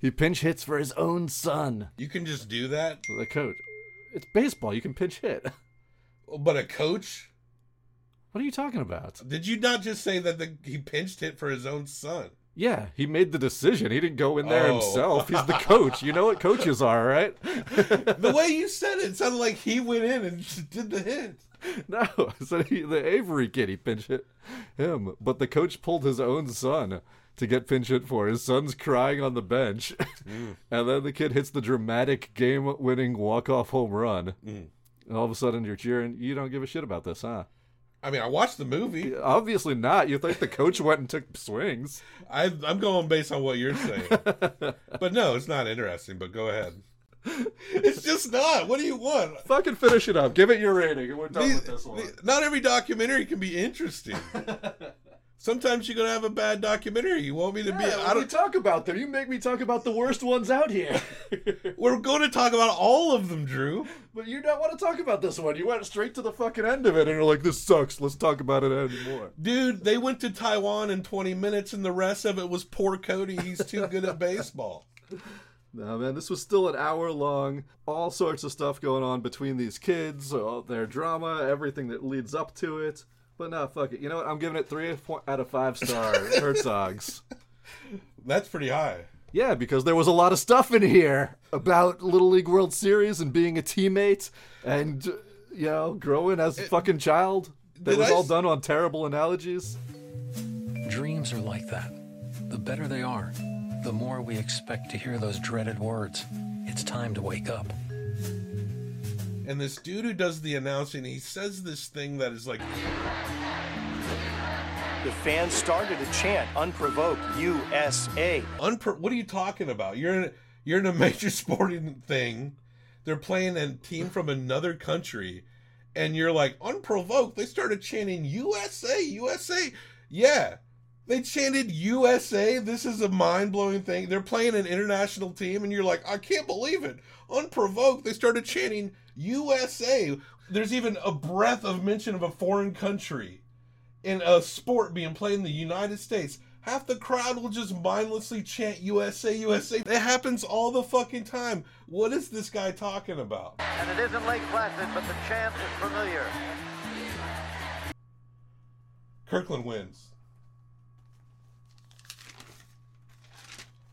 He pinch hits for his own son. You can just do that? The coach. It's baseball. You can pinch hit. But a coach? What are you talking about? Did you not just say that the, he pinched hit for his own son? Yeah, he made the decision. He didn't go in there Oh. himself. He's the coach. You know what coaches are, right? the way you said it, it sounded like he went in and did the hit. No, so he, the Avery kid, he pinch hit him, but the coach pulled his own son to get pinch hit for. His son's crying on the bench, Mm. and then the kid hits the dramatic game-winning walk-off home run. Mm. And all of a sudden, you're cheering. You don't give a shit about this, huh? I mean, I watched the movie. Obviously not. You think the coach went and took swings? I, I'm going based on what you're saying. but no, it's not interesting, but go ahead. It's just not. What do you want? Fucking finish it up. Give it your rating, and we're done The- with this one. the- not every documentary can be interesting. Sometimes you're gonna have a bad documentary. You want me to be? Yeah, I do you don't. talk about them? You make me talk about the worst ones out here. We're going to talk about all of them, Drew. But you don't want to talk about this one. You went straight to the fucking end of it, and you're like, "This sucks. Let's talk about it anymore." Dude, they went to Taiwan in 20 minutes, and the rest of it was poor Cody. He's too good at baseball. No, man, this was still an hour long. All sorts of stuff going on between these kids, all their drama, everything that leads up to it. But no, fuck it. You know what? I'm giving it three po- out of five star Herzogs. That's pretty high. Yeah, because there was a lot of stuff in here about Little League World Series and being a teammate and, you know, growing as a fucking child. That did was I all done on terrible analogies. Dreams are like that. The better they are, the more we expect to hear those dreaded words. It's time to wake up. And this dude who does the announcing, he says this thing that is like, The fans started to chant unprovoked USA. Unpro- what are you talking about? You're in you're in a major sporting thing. They're playing a team from another country, and you're like unprovoked. They started chanting USA, USA. Yeah, they chanted USA. This is a mind blowing thing. They're playing an international team, and you're like, I can't believe it. Unprovoked, they started chanting USA. There's even a breath of mention of a foreign country in a sport being played in the United States, half the crowd will just mindlessly chant USA, USA. It happens all the fucking time. What is this guy talking about? And it isn't Lake Placid, but the chant is familiar. Kirkland wins.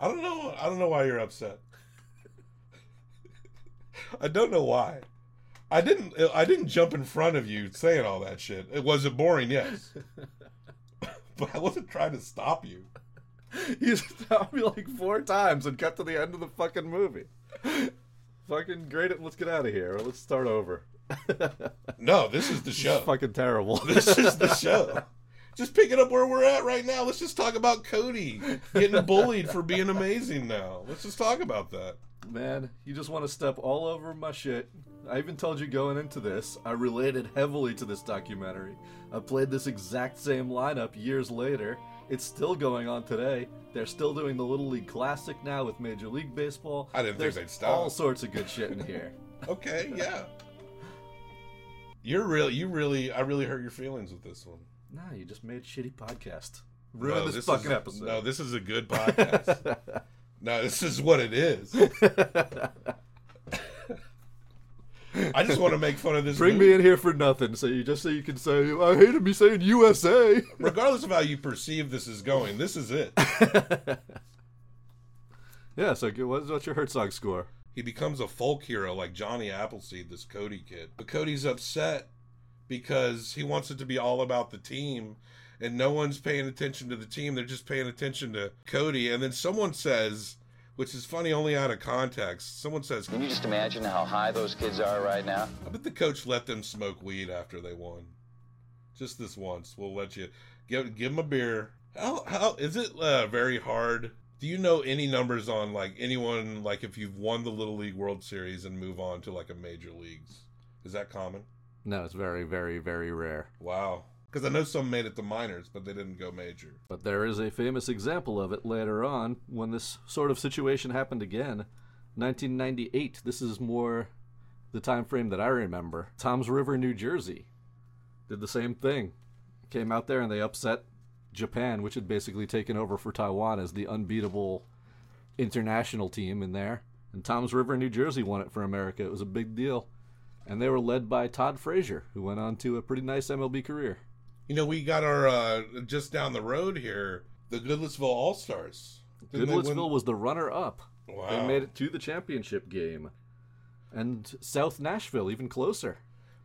I don't know. I don't know why you're upset. I don't know why. I didn't. I didn't jump in front of you saying all that shit. It was it boring, yes, but I wasn't trying to stop you. You stopped me like four times and got to the end of the fucking movie. fucking great. it- Let's get out of here. Let's start over. No, this is the This is show. fucking terrible. This is the show. Just picking up where we're at right now. Let's just talk about Cody getting bullied for being amazing now. Let's just talk about that. Man, you just want to step all over my shit. I even told you going into this, I related heavily to this documentary. I played this exact same lineup years later. It's still going on today. They're still doing the Little League Classic now with Major League Baseball. I didn't There's think they'd stop. All sorts of good shit in here. Okay, yeah. You're real. You really. I really hurt your feelings with this one. Nah, you just made a shitty podcast. Ruined No, this, this fucking is- episode. No, this is a good podcast. no, this is what it is. I just want to make fun of this. Bring movie. me in here for nothing, so you just so you can say I hated me saying USA. Regardless of how you perceive this is going, this is it. yeah. So what's, what's your Herzog score? He becomes a folk hero like Johnny Appleseed, this Cody kid. But Cody's upset because he wants it to be all about the team, and no one's paying attention to the team. They're just paying attention to Cody. And then someone says, which is funny only out of context, someone says, Can you just imagine how high those kids are right now? I bet the coach let them smoke weed after they won. Just this once. We'll let you give give them a beer. How how is it uh, very hard? Do you know any numbers on like anyone like if you've won the Little League World Series and move on to like a major leagues? Is that common? No, it's very, very, very rare. Wow. Because I know some made it to minors, but they didn't go major. But there is a famous example of it later on when this sort of situation happened again. 1998. This is more the time frame that I remember. Toms River, New Jersey did the same thing. Came out there and they upset Japan, which had basically taken over for Taiwan as the unbeatable international team in there. And Toms River, New Jersey won it for America. It was a big deal. And they were led by Todd Frazier, who went on to a pretty nice MLB career. You know, we got our uh just down the road here, the Goodlettsville All Stars. Goodlettsville was the runner up. Wow. They made it to the championship game. And South Nashville, even closer.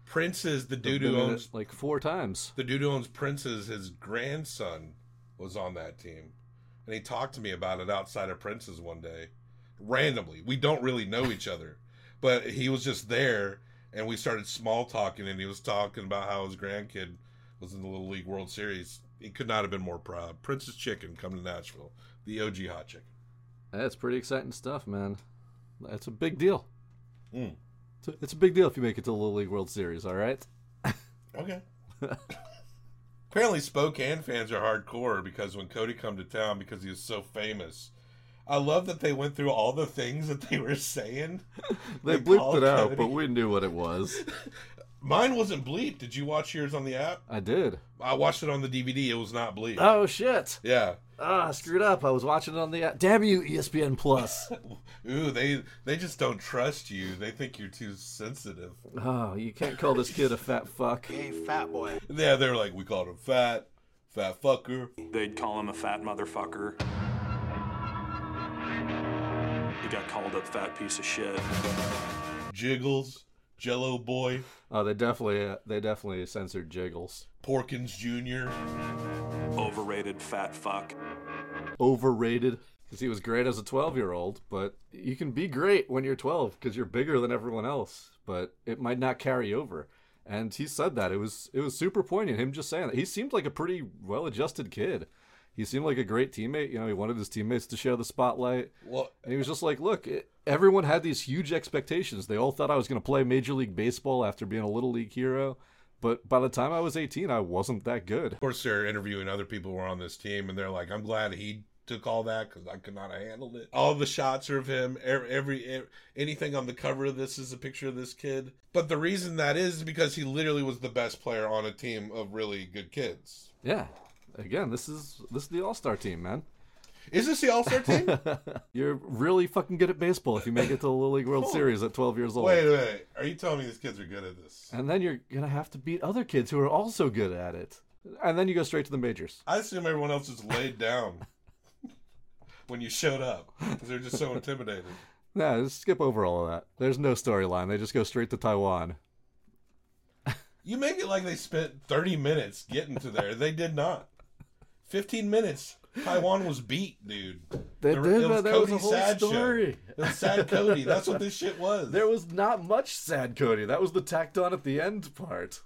Prince is the dude who owns like four times. The dude who owns Prince's his grandson was on that team, and he talked to me about it outside of Prince's one day, randomly. We don't really know each other, but he was just there, and we started small talking, and he was talking about how his grandkid was in the Little League World Series. He could not have been more proud. Prince's Chicken coming to Nashville, the OG hot chicken. That's pretty exciting stuff, man. That's a big deal. Mm. It's, a, it's a big deal if you make it to the Little League World Series, all right? Okay. Apparently, Spokane fans are hardcore because when Cody come to town, because he was so famous, I love that they went through all the things that they were saying. They called bleeped it out, Cody. but we knew what it was. Mine wasn't bleeped. Did you watch yours on the app? I did. I watched it on the DVD. It was not bleeped. Oh, shit. Yeah. Ah, I screwed up. I was watching it on the app. Damn you, ESPN Plus. Ooh, they they just don't trust you. They think you're too sensitive. oh, you can't call this kid a fat fuck. Hey, fat boy. Yeah, they're like, we called him fat, fat fucker. They'd call him a fat motherfucker. He got called a fat piece of shit. Jiggles, Jello Boy, Oh, they definitely uh, they definitely censored Jiggles. Porkins Jr. Overrated fat fuck. Overrated because he was great as a 12 year old, but you can be great when you're 12 because you're bigger than everyone else, but it might not carry over. And he said that it was it was super poignant. Him just saying that he seemed like a pretty well adjusted kid. He seemed like a great teammate. You know, he wanted his teammates to share the spotlight. Well, and he was just like, look, it, everyone had these huge expectations. They all thought I was going to play Major League Baseball after being a little league hero. But by the time I was 18, I wasn't that good. Of course, they're interviewing other people who were on this team, and they're like, "I'm glad he took all that because I could not have handled it." All the shots are of him. Every, every anything on the cover of this is a picture of this kid. But the reason that is because he literally was the best player on a team of really good kids. Yeah. Again, this is this is the All Star team, man. Is this the All Star team? You're really fucking good at baseball if you make it to the Little League World Series at 12 years old. Wait a minute. Are you telling me these kids are good at this? And then you're gonna have to beat other kids who are also good at it. And then you go straight to the majors. I assume everyone else just laid down when you showed up because they're just so intimidated. Nah, just skip over all of that. There's no storyline. They just go straight to Taiwan. You make it like they spent 30 minutes getting to there. They did not. 15 minutes. Taiwan was beat, dude. They There- did, it but that was a whole Sad Show. story. It was Sad Cody. That's what this shit was. There was not much sad Cody. That was the tacked on at the end part.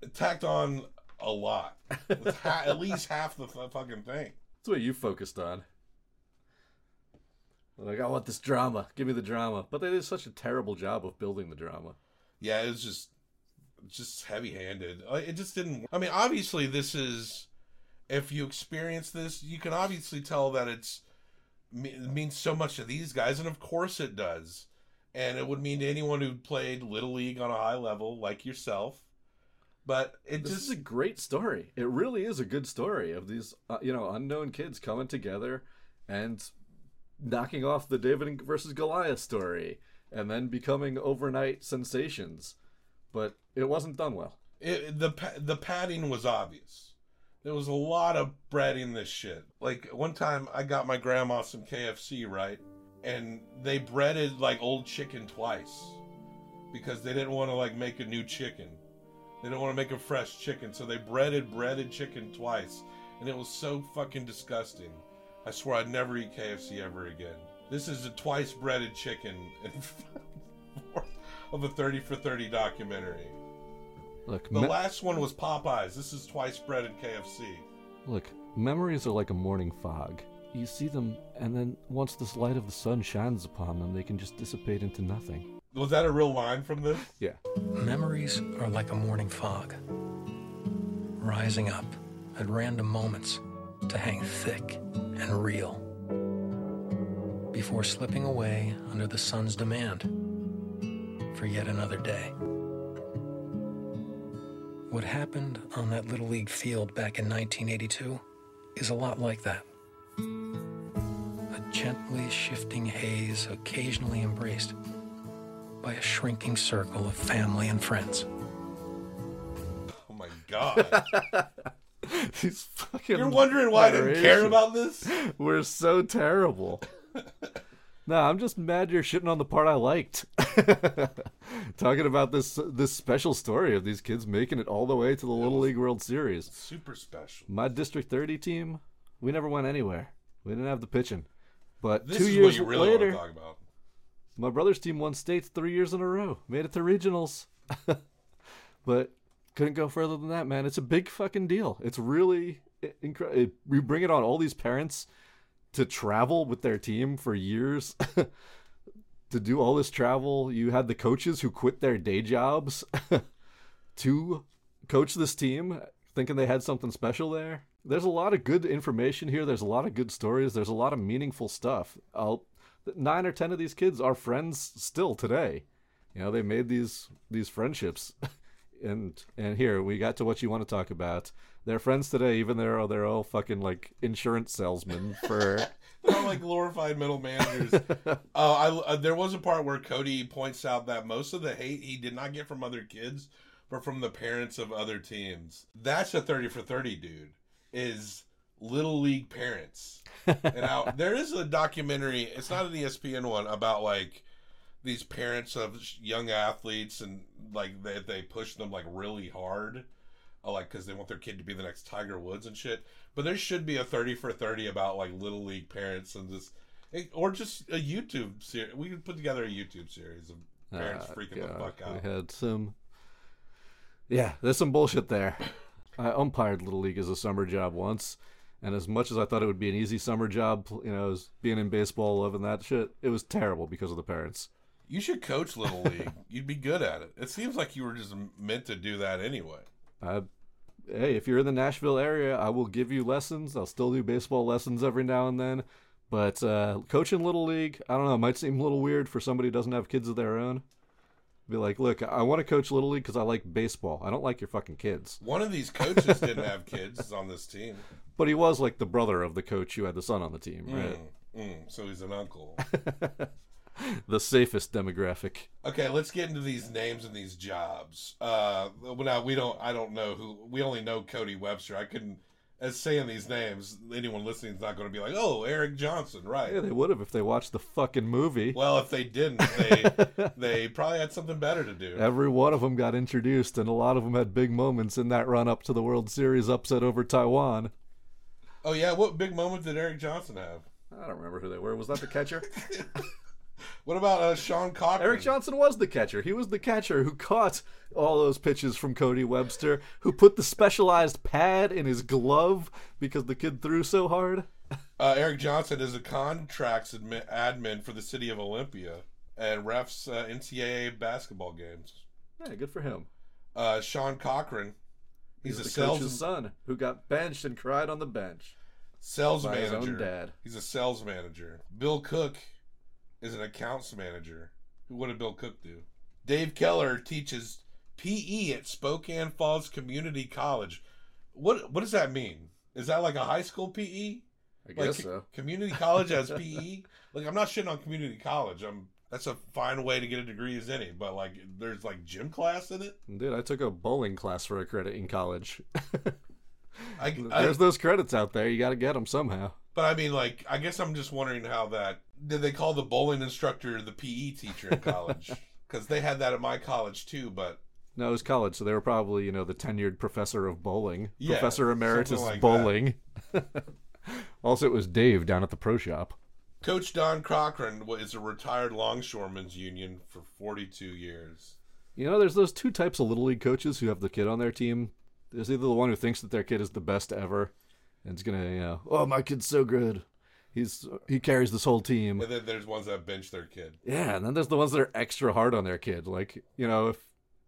It tacked on a lot. It was ha- at least half the fu- fucking thing. That's what you focused on. Like, I want this drama. Give me the drama. But they did such a terrible job of building the drama. Yeah, it was just just heavy-handed. Uh, It just didn't. I mean, obviously, this is. If you experience this, you can obviously tell that it's it means so much to these guys, and of course it does. And it would mean to anyone who played little league on a high level, like yourself. But it this just is a great story. It really is a good story of these, uh, you know, unknown kids coming together and knocking off the David versus Goliath story, and then becoming overnight sensations. But it wasn't done well. it, the the padding was obvious. There was a lot of bread in this shit. Like one time, I got my grandma some KFC right, and they breaded like old chicken twice because they didn't want to like make a new chicken. They didn't want to make a fresh chicken, so they breaded breaded chicken twice, and it was so fucking disgusting. I swear I'd never eat KFC ever again. This is a twice breaded chicken of a 30 for 30 documentary. Look, The me- last one was Popeyes. This is twice breaded KFC. Look, memories are like a morning fog. You see them, and then once this light of the sun shines upon them, they can just dissipate into nothing. Was that a real line from this? Yeah. Memories are like a morning fog, rising up at random moments to hang thick and real before slipping away under the sun's demand for yet another day. What happened on that Little League field back in 1982 is a lot like that. A gently shifting haze occasionally embraced by a shrinking circle of family and friends. Oh my god. These fucking You're wondering why I didn't care about this? We're so terrible. no, I'm just mad you're shitting on the part I liked. Talking about this this special story of these kids making it all the way to the Little League World Series. Super special. My District 30 team, we never went anywhere. We didn't have the pitching. But This two is years what you really later, want to talk about. my brother's team won states three years in a row. Made it to regionals. but couldn't go further than that, man. It's a big fucking deal. It's really incredible. We bring it on all these parents to travel with their team for years. to do all this travel, you had the coaches who quit their day jobs to coach this team, thinking they had something special there. There's a lot of good information here. There's a lot of good stories. There's a lot of meaningful stuff. I'll, nine or ten of these kids are friends still today. You know, they made these these friendships, and and here we got to what you want to talk about. They're friends today, even though they're all fucking like insurance salesmen for. They're all like glorified middle managers. Oh, I uh, there was a part where Cody points out that most of the hate he did not get from other kids, but from the parents of other teams. That's a thirty for thirty dude. Is little league parents. and now there is a documentary. It's not an ESPN one about like these parents of young athletes and like they they push them like really hard, uh, like because they want their kid to be the next Tiger Woods and shit. But there should be a thirty for thirty about like little league parents and this, or just a YouTube series. We could put together a YouTube series of parents Ah, freaking the fuck out. We had some. Yeah, there's some bullshit there. I umpired Little League as a summer job once, and as much as I thought it would be an easy summer job, you know, being in baseball, loving that shit, it was terrible because of the parents. You should coach little league. You'd be good at it. It seems like you were just meant to do that anyway. I, hey, if you're in the Nashville area, I will give you lessons. I'll still do baseball lessons every now and then. But uh, coaching Little League, I don't know, it might seem a little weird for somebody who doesn't have kids of their own. Be like, look, I want to coach Little League because I like baseball. I don't like your fucking kids. One of these coaches didn't have kids on this team. But he was like the brother of the coach who had the son on the team, right? Mm, mm, so he's an uncle. the safest demographic. Okay, let's get into these names and these jobs. Uh, well, now we don't. I don't know who. We only know Cody Webster. I couldn't. As saying these names, anyone listening is not going to be like, "Oh, Eric Johnson," right? Yeah, they would have if they watched the fucking movie. Well, if they didn't, they they probably had something better to do. Every one of them got introduced, and a lot of them had big moments in that run up to the World Series upset over Taiwan. Oh yeah, what big moment did Eric Johnson have? I don't remember who they were. Was that the catcher? What about uh, Sean Cochran? Eric Johnson was the catcher. He was the catcher who caught all those pitches from Cody Webster, who put the specialized pad in his glove because the kid threw so hard. Uh, Eric Johnson is a contracts admi- admin for the city of Olympia and refs uh, NCAA basketball games. Yeah, good for him. Uh, Sean Cochran, he's, He's a the sales coach's son who got benched and cried on the bench. sales manager. own dad. He's a sales manager. Bill Cook is an accounts manager. Who what did Bill Cook do? Dave Keller teaches PE at Spokane Falls Community College. What what does that mean? Is that like a high school PE? I Like, guess so. Community college has PE. Like I'm not shitting on community college. I'm that's a fine way to get a degree as any. But like there's like gym class in it. Dude, I took a bowling class for a credit in college. I, I There's those credits out there. You got to get them somehow. But I mean like I guess I'm just wondering how that did they call the bowling instructor the PE teacher in college? Because they had that at my college too. But No, it was college, so they were probably, you know, the tenured professor of bowling, Yeah, professor emeritus like bowling. also, it was Dave down at the pro shop. Coach Don Cochran is a retired longshoremen's union for 42 years. You know, there's those two types of little league coaches who have the kid on their team. There's either the one who thinks that their kid is the best ever, and is gonna, you know, oh my kid's so good, he's he carries this whole team. And then there's ones that bench their kid. Yeah, and then there's the ones that are extra hard on their kid. Like, you know, if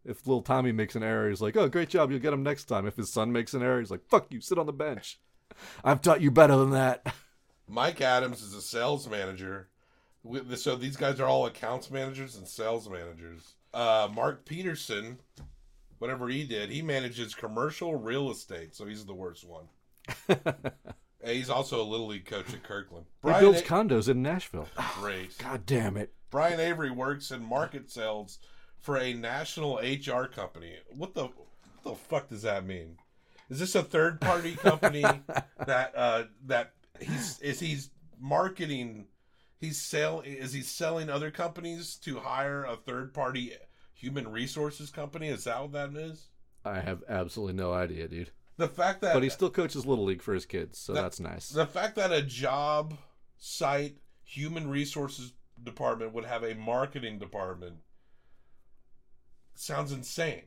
if little Tommy makes an error, he's like, "Oh, great job, you'll get him next time." If his son makes an error, he's like, "Fuck you, sit on the bench. I've taught you better than that." Mike Adams is a sales manager. So these guys are all accounts managers and sales managers. Uh, Mark Peterson, whatever he did, he manages commercial real estate. So he's the worst one. He's also a little league coach at Kirkland. he builds condos in Nashville. Great. God damn it. Brian Avery works in market sales for a national HR company. What the what the fuck does that mean? Is this a third party company that uh that he's is he's marketing he's sell is he selling other companies to hire a third party human resources company? Is that what that is? I have absolutely no idea, dude. The fact that But he still coaches little league for his kids, so that- that's nice. The fact that a job site human resources department would have a marketing department sounds insane.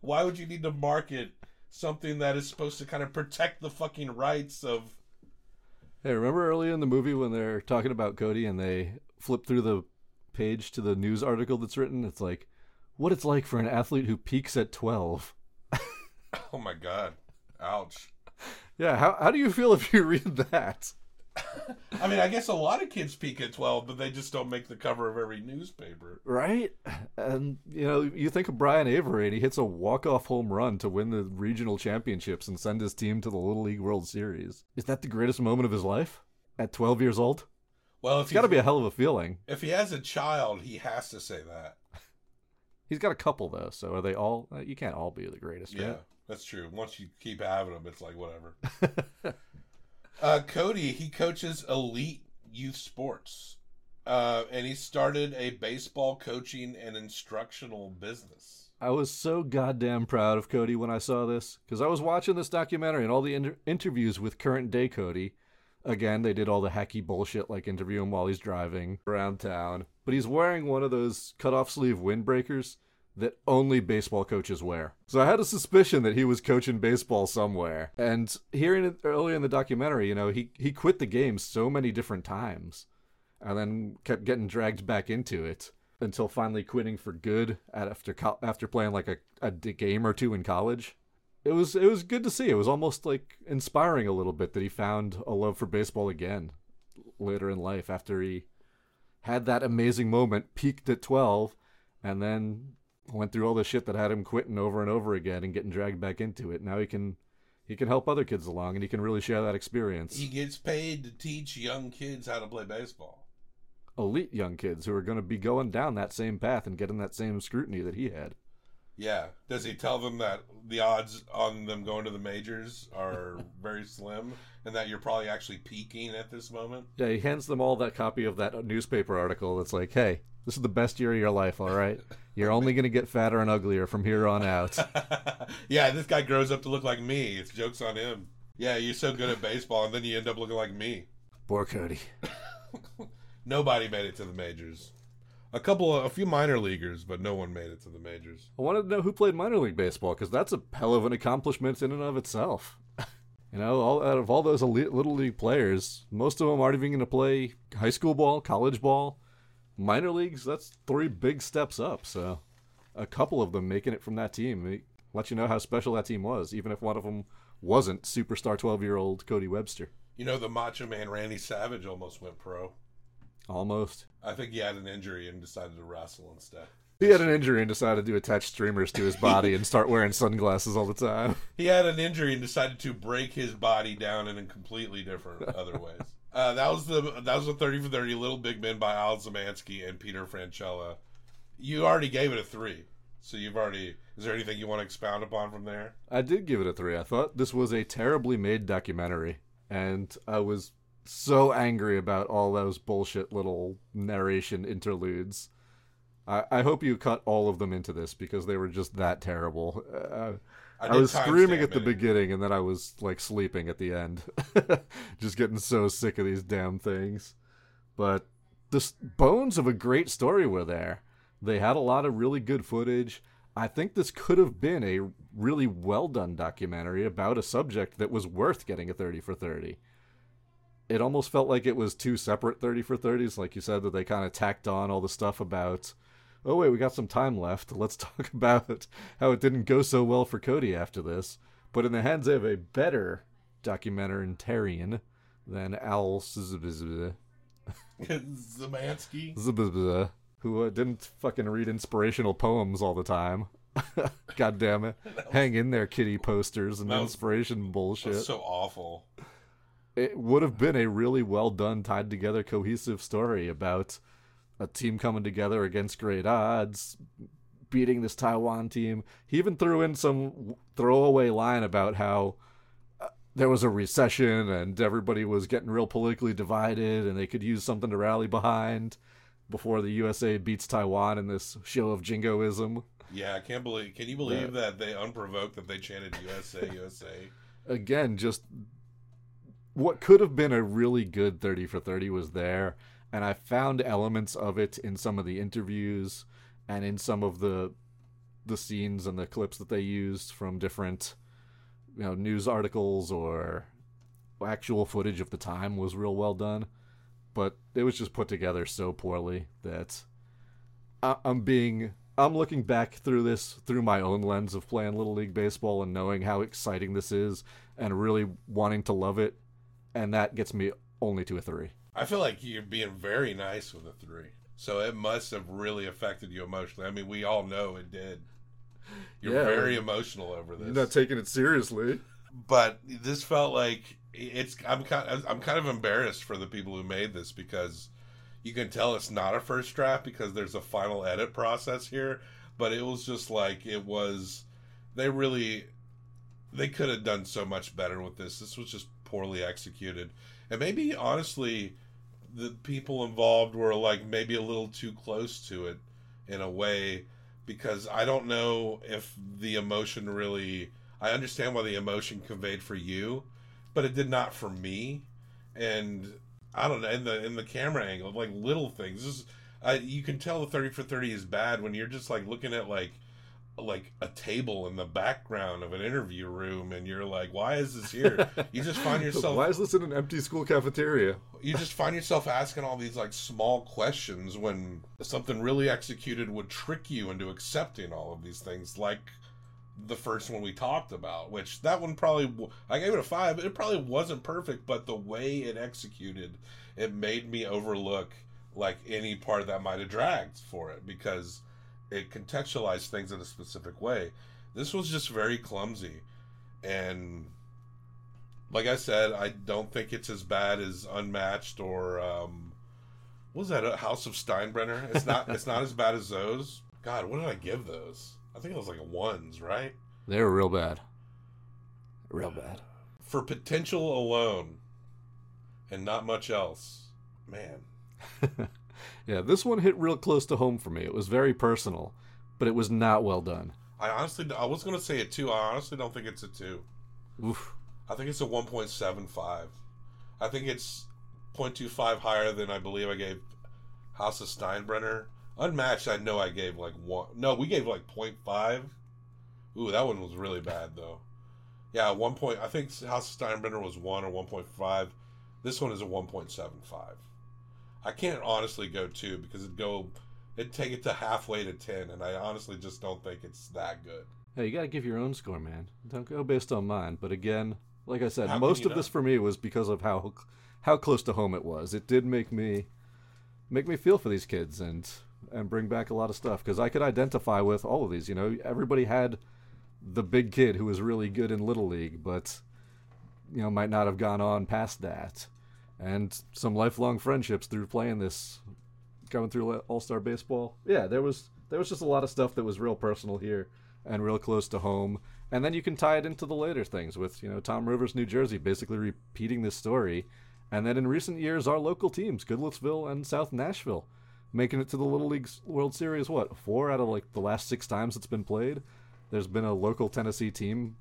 Why would you need to market something that is supposed to kind of protect the fucking rights of Hey, remember early in the movie when they're talking about Cody and they flip through the page to the news article that's written? It's like, what it's like for an athlete who peaks at 12. Oh my god. Ouch. Yeah, how, how do you feel if you read that? I mean, I guess a lot of kids peak at 12, but they just don't make the cover of every newspaper. Right? And, you know, you think of Brian Avery and he hits a walk-off home run to win the regional championships and send his team to the Little League World Series. Is that the greatest moment of his life? At 12 years old? Well, if It's got to be a hell of a feeling. If he has a child, he has to say that. He's got a couple, though, so are they all... You can't all be the greatest, Yeah, right? That's true. Once you keep having them, it's like whatever. uh, Cody, he coaches elite youth sports. Uh, and he started a baseball coaching and instructional business. I was so goddamn proud of Cody when I saw this because I was watching this documentary and all the inter- interviews with current day Cody. Again, they did all the hacky bullshit like interview him while he's driving around town, but he's wearing one of those cut off sleeve windbreakers that only baseball coaches wear. So I had a suspicion that he was coaching baseball somewhere. And hearing it earlier in the documentary, you know, he, he quit the game so many different times and then kept getting dragged back into it until finally quitting for good after co- after playing like a game or two in college. It was it was good to see. It was almost like inspiring a little bit that he found a love for baseball again later in life after he had that amazing moment, peaked at 12 and then went through all the shit that had him quitting over and over again and getting dragged back into it. Now he can he can help other kids along and he can really share that experience. He gets paid to teach young kids how to play baseball. Elite young kids who are going to be going down that same path and getting that same scrutiny that he had. Yeah. Does he tell them that the odds on them going to the majors are very slim and that you're probably actually peaking at this moment? Yeah, he hands them all that copy of that newspaper article that's like, "Hey, this is the best year of your life, all right? You're only going to get fatter and uglier from here on out." yeah, this guy grows up to look like me. It's jokes on him. Yeah, you're so good at baseball and then you end up looking like me. Poor Cody. Nobody made it to the majors. A couple, of, a few minor leaguers, but no one made it to the majors. I wanted to know who played minor league baseball because that's a hell of an accomplishment in and of itself. You know, all out of all those elite little league players, most of them aren't even going to play high school ball, college ball, minor leagues. That's three big steps up. So, a couple of them making it from that team it let you know how special that team was, even if one of them wasn't superstar twelve-year-old Cody Webster. You know, the Macho Man Randy Savage almost went pro. Almost. I think he had an injury and decided to wrestle instead. He had an injury and decided to attach streamers to his body and start wearing sunglasses all the time. He had an injury and decided to break his body down in a completely different other ways. Uh, that was the that was the thirty for thirty Little Big Men by Al Szymanski and Peter Franchella. You already gave it a three, so you've already. Is there anything you want to expound upon from there? I did give it a three. I thought this was a terribly made documentary, and I was so angry about all those bullshit little narration interludes. I, I hope you cut all of them into this because they were just that terrible. Uh, I I, was screaming at the it. beginning and then I was like sleeping at the end. just getting so sick of these damn things. But the s- bones of a great story were there. They had a lot of really good footage. I think this could have been a really well done documentary about a subject that was worth getting a 30 for 30 it almost felt like it was two separate 30 for 30s like you said that they kind of tacked on all the stuff about oh wait we got some time left. Let's talk about how it didn't go so well for cody after this. But in the hands of a better documentarian than al Zzzz- who uh, didn't fucking read inspirational poems all the time. God damn it. Hang in there kitty posters and was- inspiration bullshit. So awful. it would have been a really well done, tied together, cohesive story about a team coming together against great odds, beating this Taiwan team. He even threw in some throwaway line about how uh, there was a recession and everybody was getting real politically divided and they could use something to rally behind before the USA beats Taiwan in this show of jingoism. Yeah, I can't believe. Can you believe that they unprovoked that they chanted USA USA? again, just what could have been a really good 30 for 30 was there. And I found elements of it in some of the interviews and in some of the the scenes and the clips that they used from different you know news articles or actual footage of the time was real well done but it was just put together so poorly that I- I'm being I'm looking back through this through my own lens of playing little league baseball and knowing how exciting this is and really wanting to love it and that gets me only to a 3. I feel like you're being very nice with a three. So it must have really affected you emotionally. I mean, we all know it did. You're Yeah. very emotional over this. You're not taking it seriously. but this felt like it's. I'm kind. I'm kind of embarrassed for the people who made this because you can tell it's not a first draft because there's a final edit process here. But it was just like it was. They really. They could have done so much better with this. This was just poorly executed, and maybe honestly, the people involved were like maybe a little too close to it in a way because I don't know if the emotion really I understand why the emotion conveyed for you, but it did not for me. And I don't know in the in the camera angle, like little things. This, I, you can tell the thirty for thirty is bad when you're just like looking at like like a table in the background of an interview room and you're like why is this here you just find yourself Why is this in an empty school cafeteria? you just find yourself asking all these like small questions when something really executed would trick you into accepting all of these things like the first one we talked about which that one probably i gave it a five it probably wasn't perfect but the way it executed it made me overlook like any part that might have dragged for it because it contextualized things in a specific way this was just very clumsy and like I said, I don't think it's as bad as Unmatched or um, what was that? A House of Steinbrenner. It's not. it's not as bad as those. God, what did I give those? I think it was like ones, right? They were real bad. Real bad. For potential alone, and not much else. Man, Yeah, this one hit real close to home for me. It was very personal, but it was not well done. I honestly, I was gonna say a two. I honestly don't think it's a two. Oof. I think it's a one point seven five. I think it's 0.25 higher than I believe I gave House of Steinbrenner. Unmatched, I know I gave like one. No, we gave like 0.5. Ooh, that one was really bad though. Yeah, one point. I think House of Steinbrenner was one or 1.5. This one is a 1.75. I can't honestly go two because it'd go it'd take it to halfway to ten, and I honestly just don't think it's that good. Hey, you gotta give your own score, man. Don't go based on mine. But again, like I said, How most of this for me was because of how how close to home it was. It did make me make me feel for these kids and and bring back a lot of stuff because I could identify with all of these. You know, everybody had the big kid who was really good in little league, but you know might not have gone on past that, and some lifelong friendships through playing this, going through All Star baseball. Yeah, there was there was just a lot of stuff that was real personal here and real close to home. And then you can tie it into the later things with you know Tom Rivers, New Jersey, basically repeating this story. And then in recent years, our local teams, Goodlettsville and South Nashville, making it to the Little League World Series. What four out of like the last six times it's been played? There's been a local Tennessee team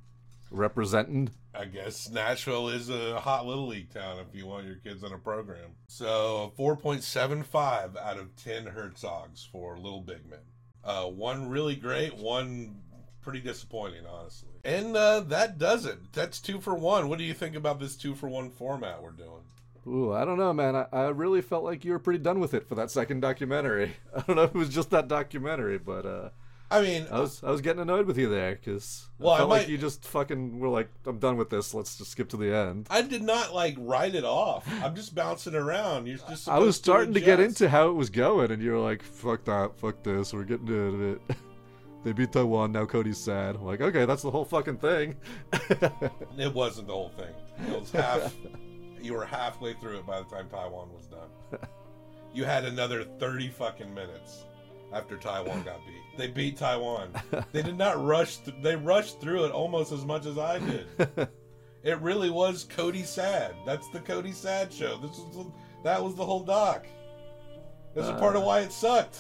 representing. I guess Nashville is a hot little league town if you want your kids in a program. So 4.75 out of 10 Herzogs for Little Big Men. Uh, one really great, one pretty disappointing, honestly. And uh, that does it. That's two for one. What do you think about this two for one format we're doing? Ooh, I don't know, man. I, I really felt like you were pretty done with it for that second documentary. I don't know if it was just that documentary, but uh, I mean, I was I was getting annoyed with you there because Well, I I felt might- like you just fucking were like, I'm done with this. Let's just skip to the end. I did not like write it off. I'm just bouncing around. You're just. I was starting to, get into how it was going, and you were like, "Fuck that, fuck this, we're getting of it." they beat Taiwan. Now Cody's sad. I'm like, okay, that's the whole fucking thing. It wasn't the whole thing. It was half. you were halfway through it by the time Taiwan was done. You had another thirty fucking minutes after Taiwan got beat. They beat Taiwan. They did not rush. Th- they rushed through it almost as much as I did. It really was Cody sad. That's the Cody sad show. This was the, that was the whole doc. This is part of Uh. why it sucked.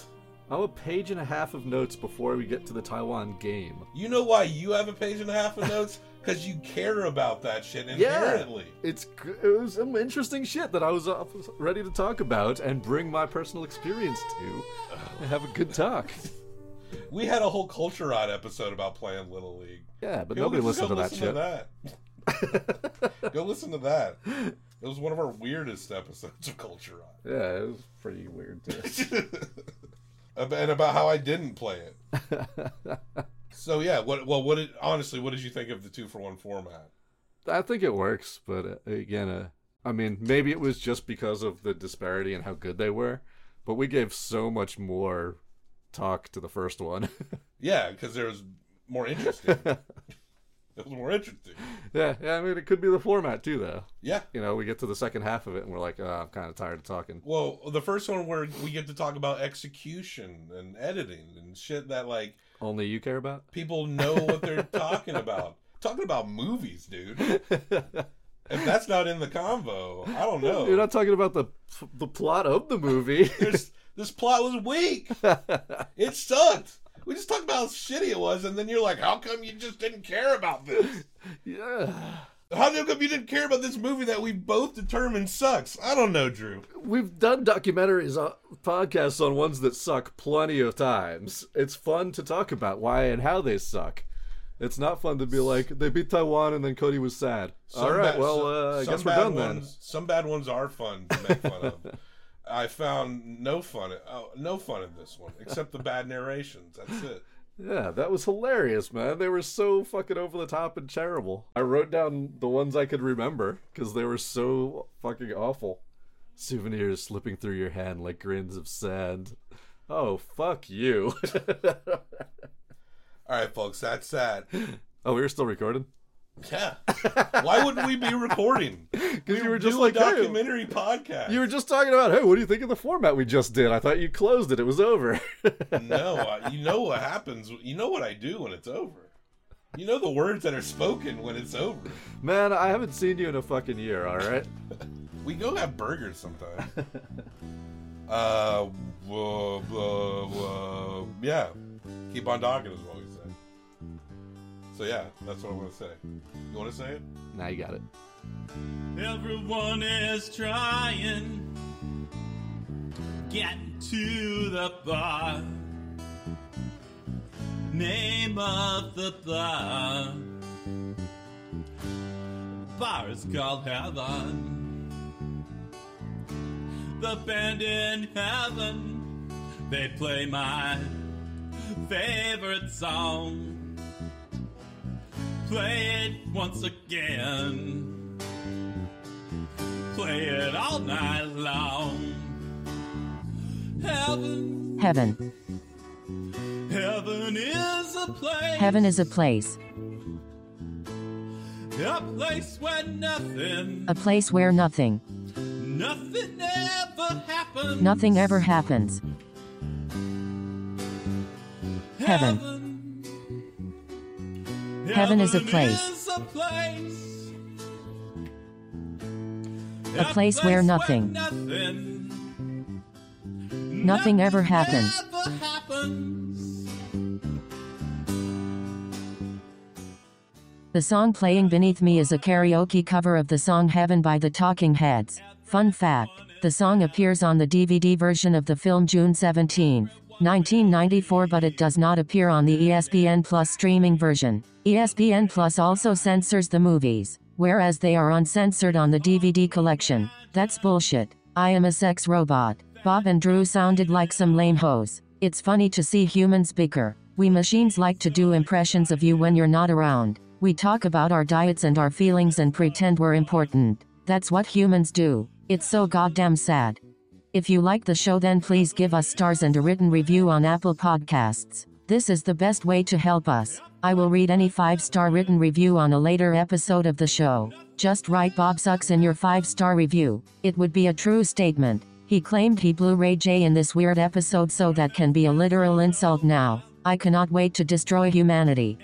I'm a page and a half of notes before we get to the Taiwan game. You know why you have a page and a half of notes? Because you care about that shit inherently. Yeah, It's it was some interesting shit that I was uh, ready to talk about and bring my personal experience to and have a good talk. We had a whole Culture Rod episode about playing Little League. Yeah, but nobody listened to that listen that. go listen to that. It was one of our weirdest episodes of Culture Rod. Yeah, it was pretty weird too. And about how I didn't play it. So yeah, what well what did honestly what did you think of the two for one format? I think it works, but uh, again, uh, I mean, maybe it was just because of the disparity and how good they were, but we gave so much more talk to the first one. Yeah, because there was more interesting. it was more interesting. yeah, yeah, I mean, it could be the format too, though. Yeah. You know, we get to the second half of it and we're like, oh, I'm kind of tired of talking. Well, the first one where we get to talk about execution and editing and shit that like Only you care about? people know what they're talking about. Talking about movies, dude. if that's not in the convo, I don't know. You're not talking about the the plot of the movie. This plot was weak. it sucked. We just talked about how shitty it was, and then you're like, "How come you just didn't care about this?" yeah. How come you didn't care about this movie that we both determined sucks? I don't know, Drew. We've done documentaries, uh, podcasts on ones that suck plenty of times. It's fun to talk about why and how they suck. It's not fun to be like they beat Taiwan and then Cody was sad. Some All right, bad- well, some- uh, I guess we're bad done ones, then. Some bad ones are fun to make fun of. I found no fun, oh, no fun in this one except the bad narrations. That's it. Yeah, that was hilarious, man. They were so fucking over the top and terrible. I wrote down the ones I could remember because they were so fucking awful. Souvenirs slipping through your hand like grains of sand. Oh, fuck you. All right, folks, that's that. oh, we were still recording? Yeah. Why wouldn't we be recording? Because you were just like, hey, documentary podcast. You were just talking about, hey, what do you think of the format we just did? I thought you closed it. It was over. no, I- you know what happens. You know what I do when it's over. You know the words that are spoken when it's over. Man, I haven't seen you in a fucking year, all right? We go have burgers sometime. uh, whoa, whoa, whoa. yeah. Keep on talking as we say. So yeah, that's what I want to say. You want to say it? Now you got it. Everyone is trying getting to the bar. Name of the bar. Bar is called Heaven. The band in heaven, they play my favorite song. Play it once again. Play it all night long. Heaven, Heaven. heaven is a place. Heaven is a place. A place where nothing, A place where nothing, nothing ever happens. nothing ever happens. Heaven. Heaven is a place. is a place. A place where nothing, Nothing nothing ever happens. ever happens. The song playing beneath me is a karaoke cover of the song Heaven by the Talking Heads. Fun fact the song appears on the DVD version of the film June 17, 1994, but it does not appear on the ESPN Plus streaming version. ESPN Plus also censors the movies, whereas they are uncensored on the DVD collection. That's bullshit. I am a sex robot. Bob and Drew sounded like some lame hoes. It's funny to see humans bicker. We machines like to do impressions of you when you're not around. We talk about our diets and our feelings and pretend we're important. That's what humans do. It's so goddamn sad. If you like the show, then please give us stars and a written review on Apple Podcasts. This is the best way to help us. I will read any five star written review on a later episode of the show. Just write Bob Sucks in your five star review. It would be a true statement. He claimed he blew Ray J in this weird episode, so that can be a literal insult now. I cannot wait to destroy humanity.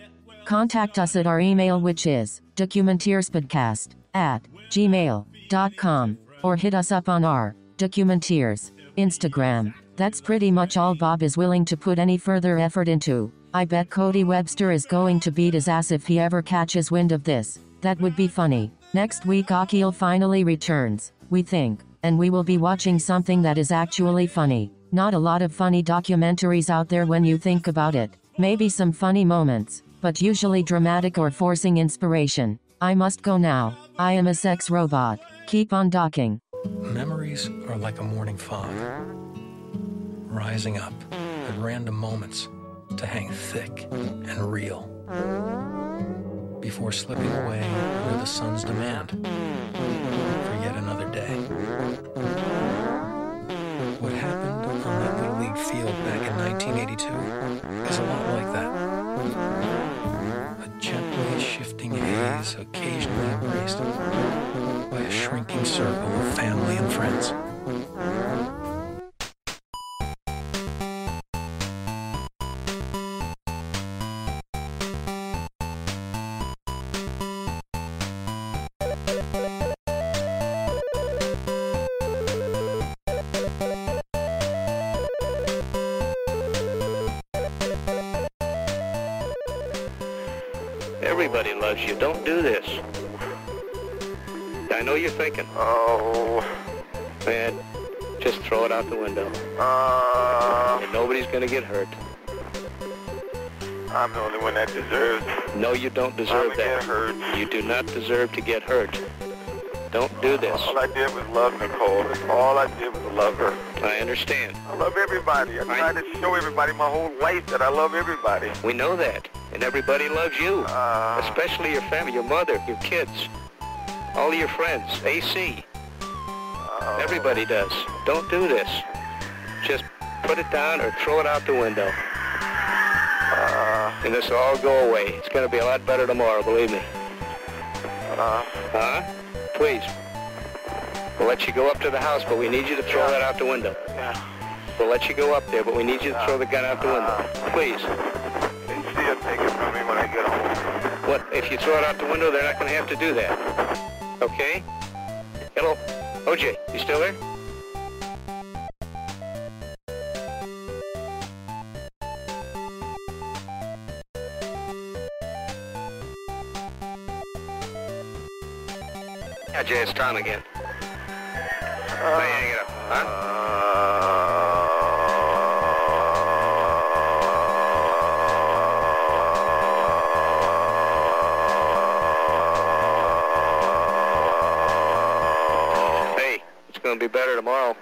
Contact us at our email, which is documentierspodcast at gmail.com, or hit us up on our Documentiers Instagram. That's pretty much all Bob is willing to put any further effort into. I bet Cody Webster is going to beat his ass if he ever catches wind of this. That would be funny. Next week, Akil finally returns, we think, and we will be watching something that is actually funny. Not a lot of funny documentaries out there when you think about it. Maybe some funny moments, but usually dramatic or forcing inspiration. I must go now. I am a sex robot. Keep on docking. Memories are like a morning fog, rising up at random moments to hang thick and real before slipping away under the sun's demand for yet another day. What happened on that Little League field back in 1982 is a lot like that. Gently shifting haze occasionally embraced by a shrinking circle of family and friends. You don't deserve that. hurt. You do not deserve to get hurt. Don't do this. All I did was love Nicole. All I did was love her. I understand. I love everybody. I try to show everybody my whole life that I love everybody. We know that. And everybody loves you. Uh, Especially your family, your mother, your kids, all your friends, AC. uh, Everybody does. Don't do this. Just put it down or throw it out the window. Uh, And this will all go away. It's going to be a lot better tomorrow, believe me. uh, Huh? Please. We'll let you go up to the house, but we need you to throw that out the window. yeah. We'll let you go up there, but we need you to throw the gun out the window. Please. They still take it from me when I get home. What, if you throw it out the window, they're not going to have to do that. Okay? Hello? OJ, you still there? Yeah, Jay, it's Tom again. Uh, hang it up, huh? Hey, it's going to be better tomorrow.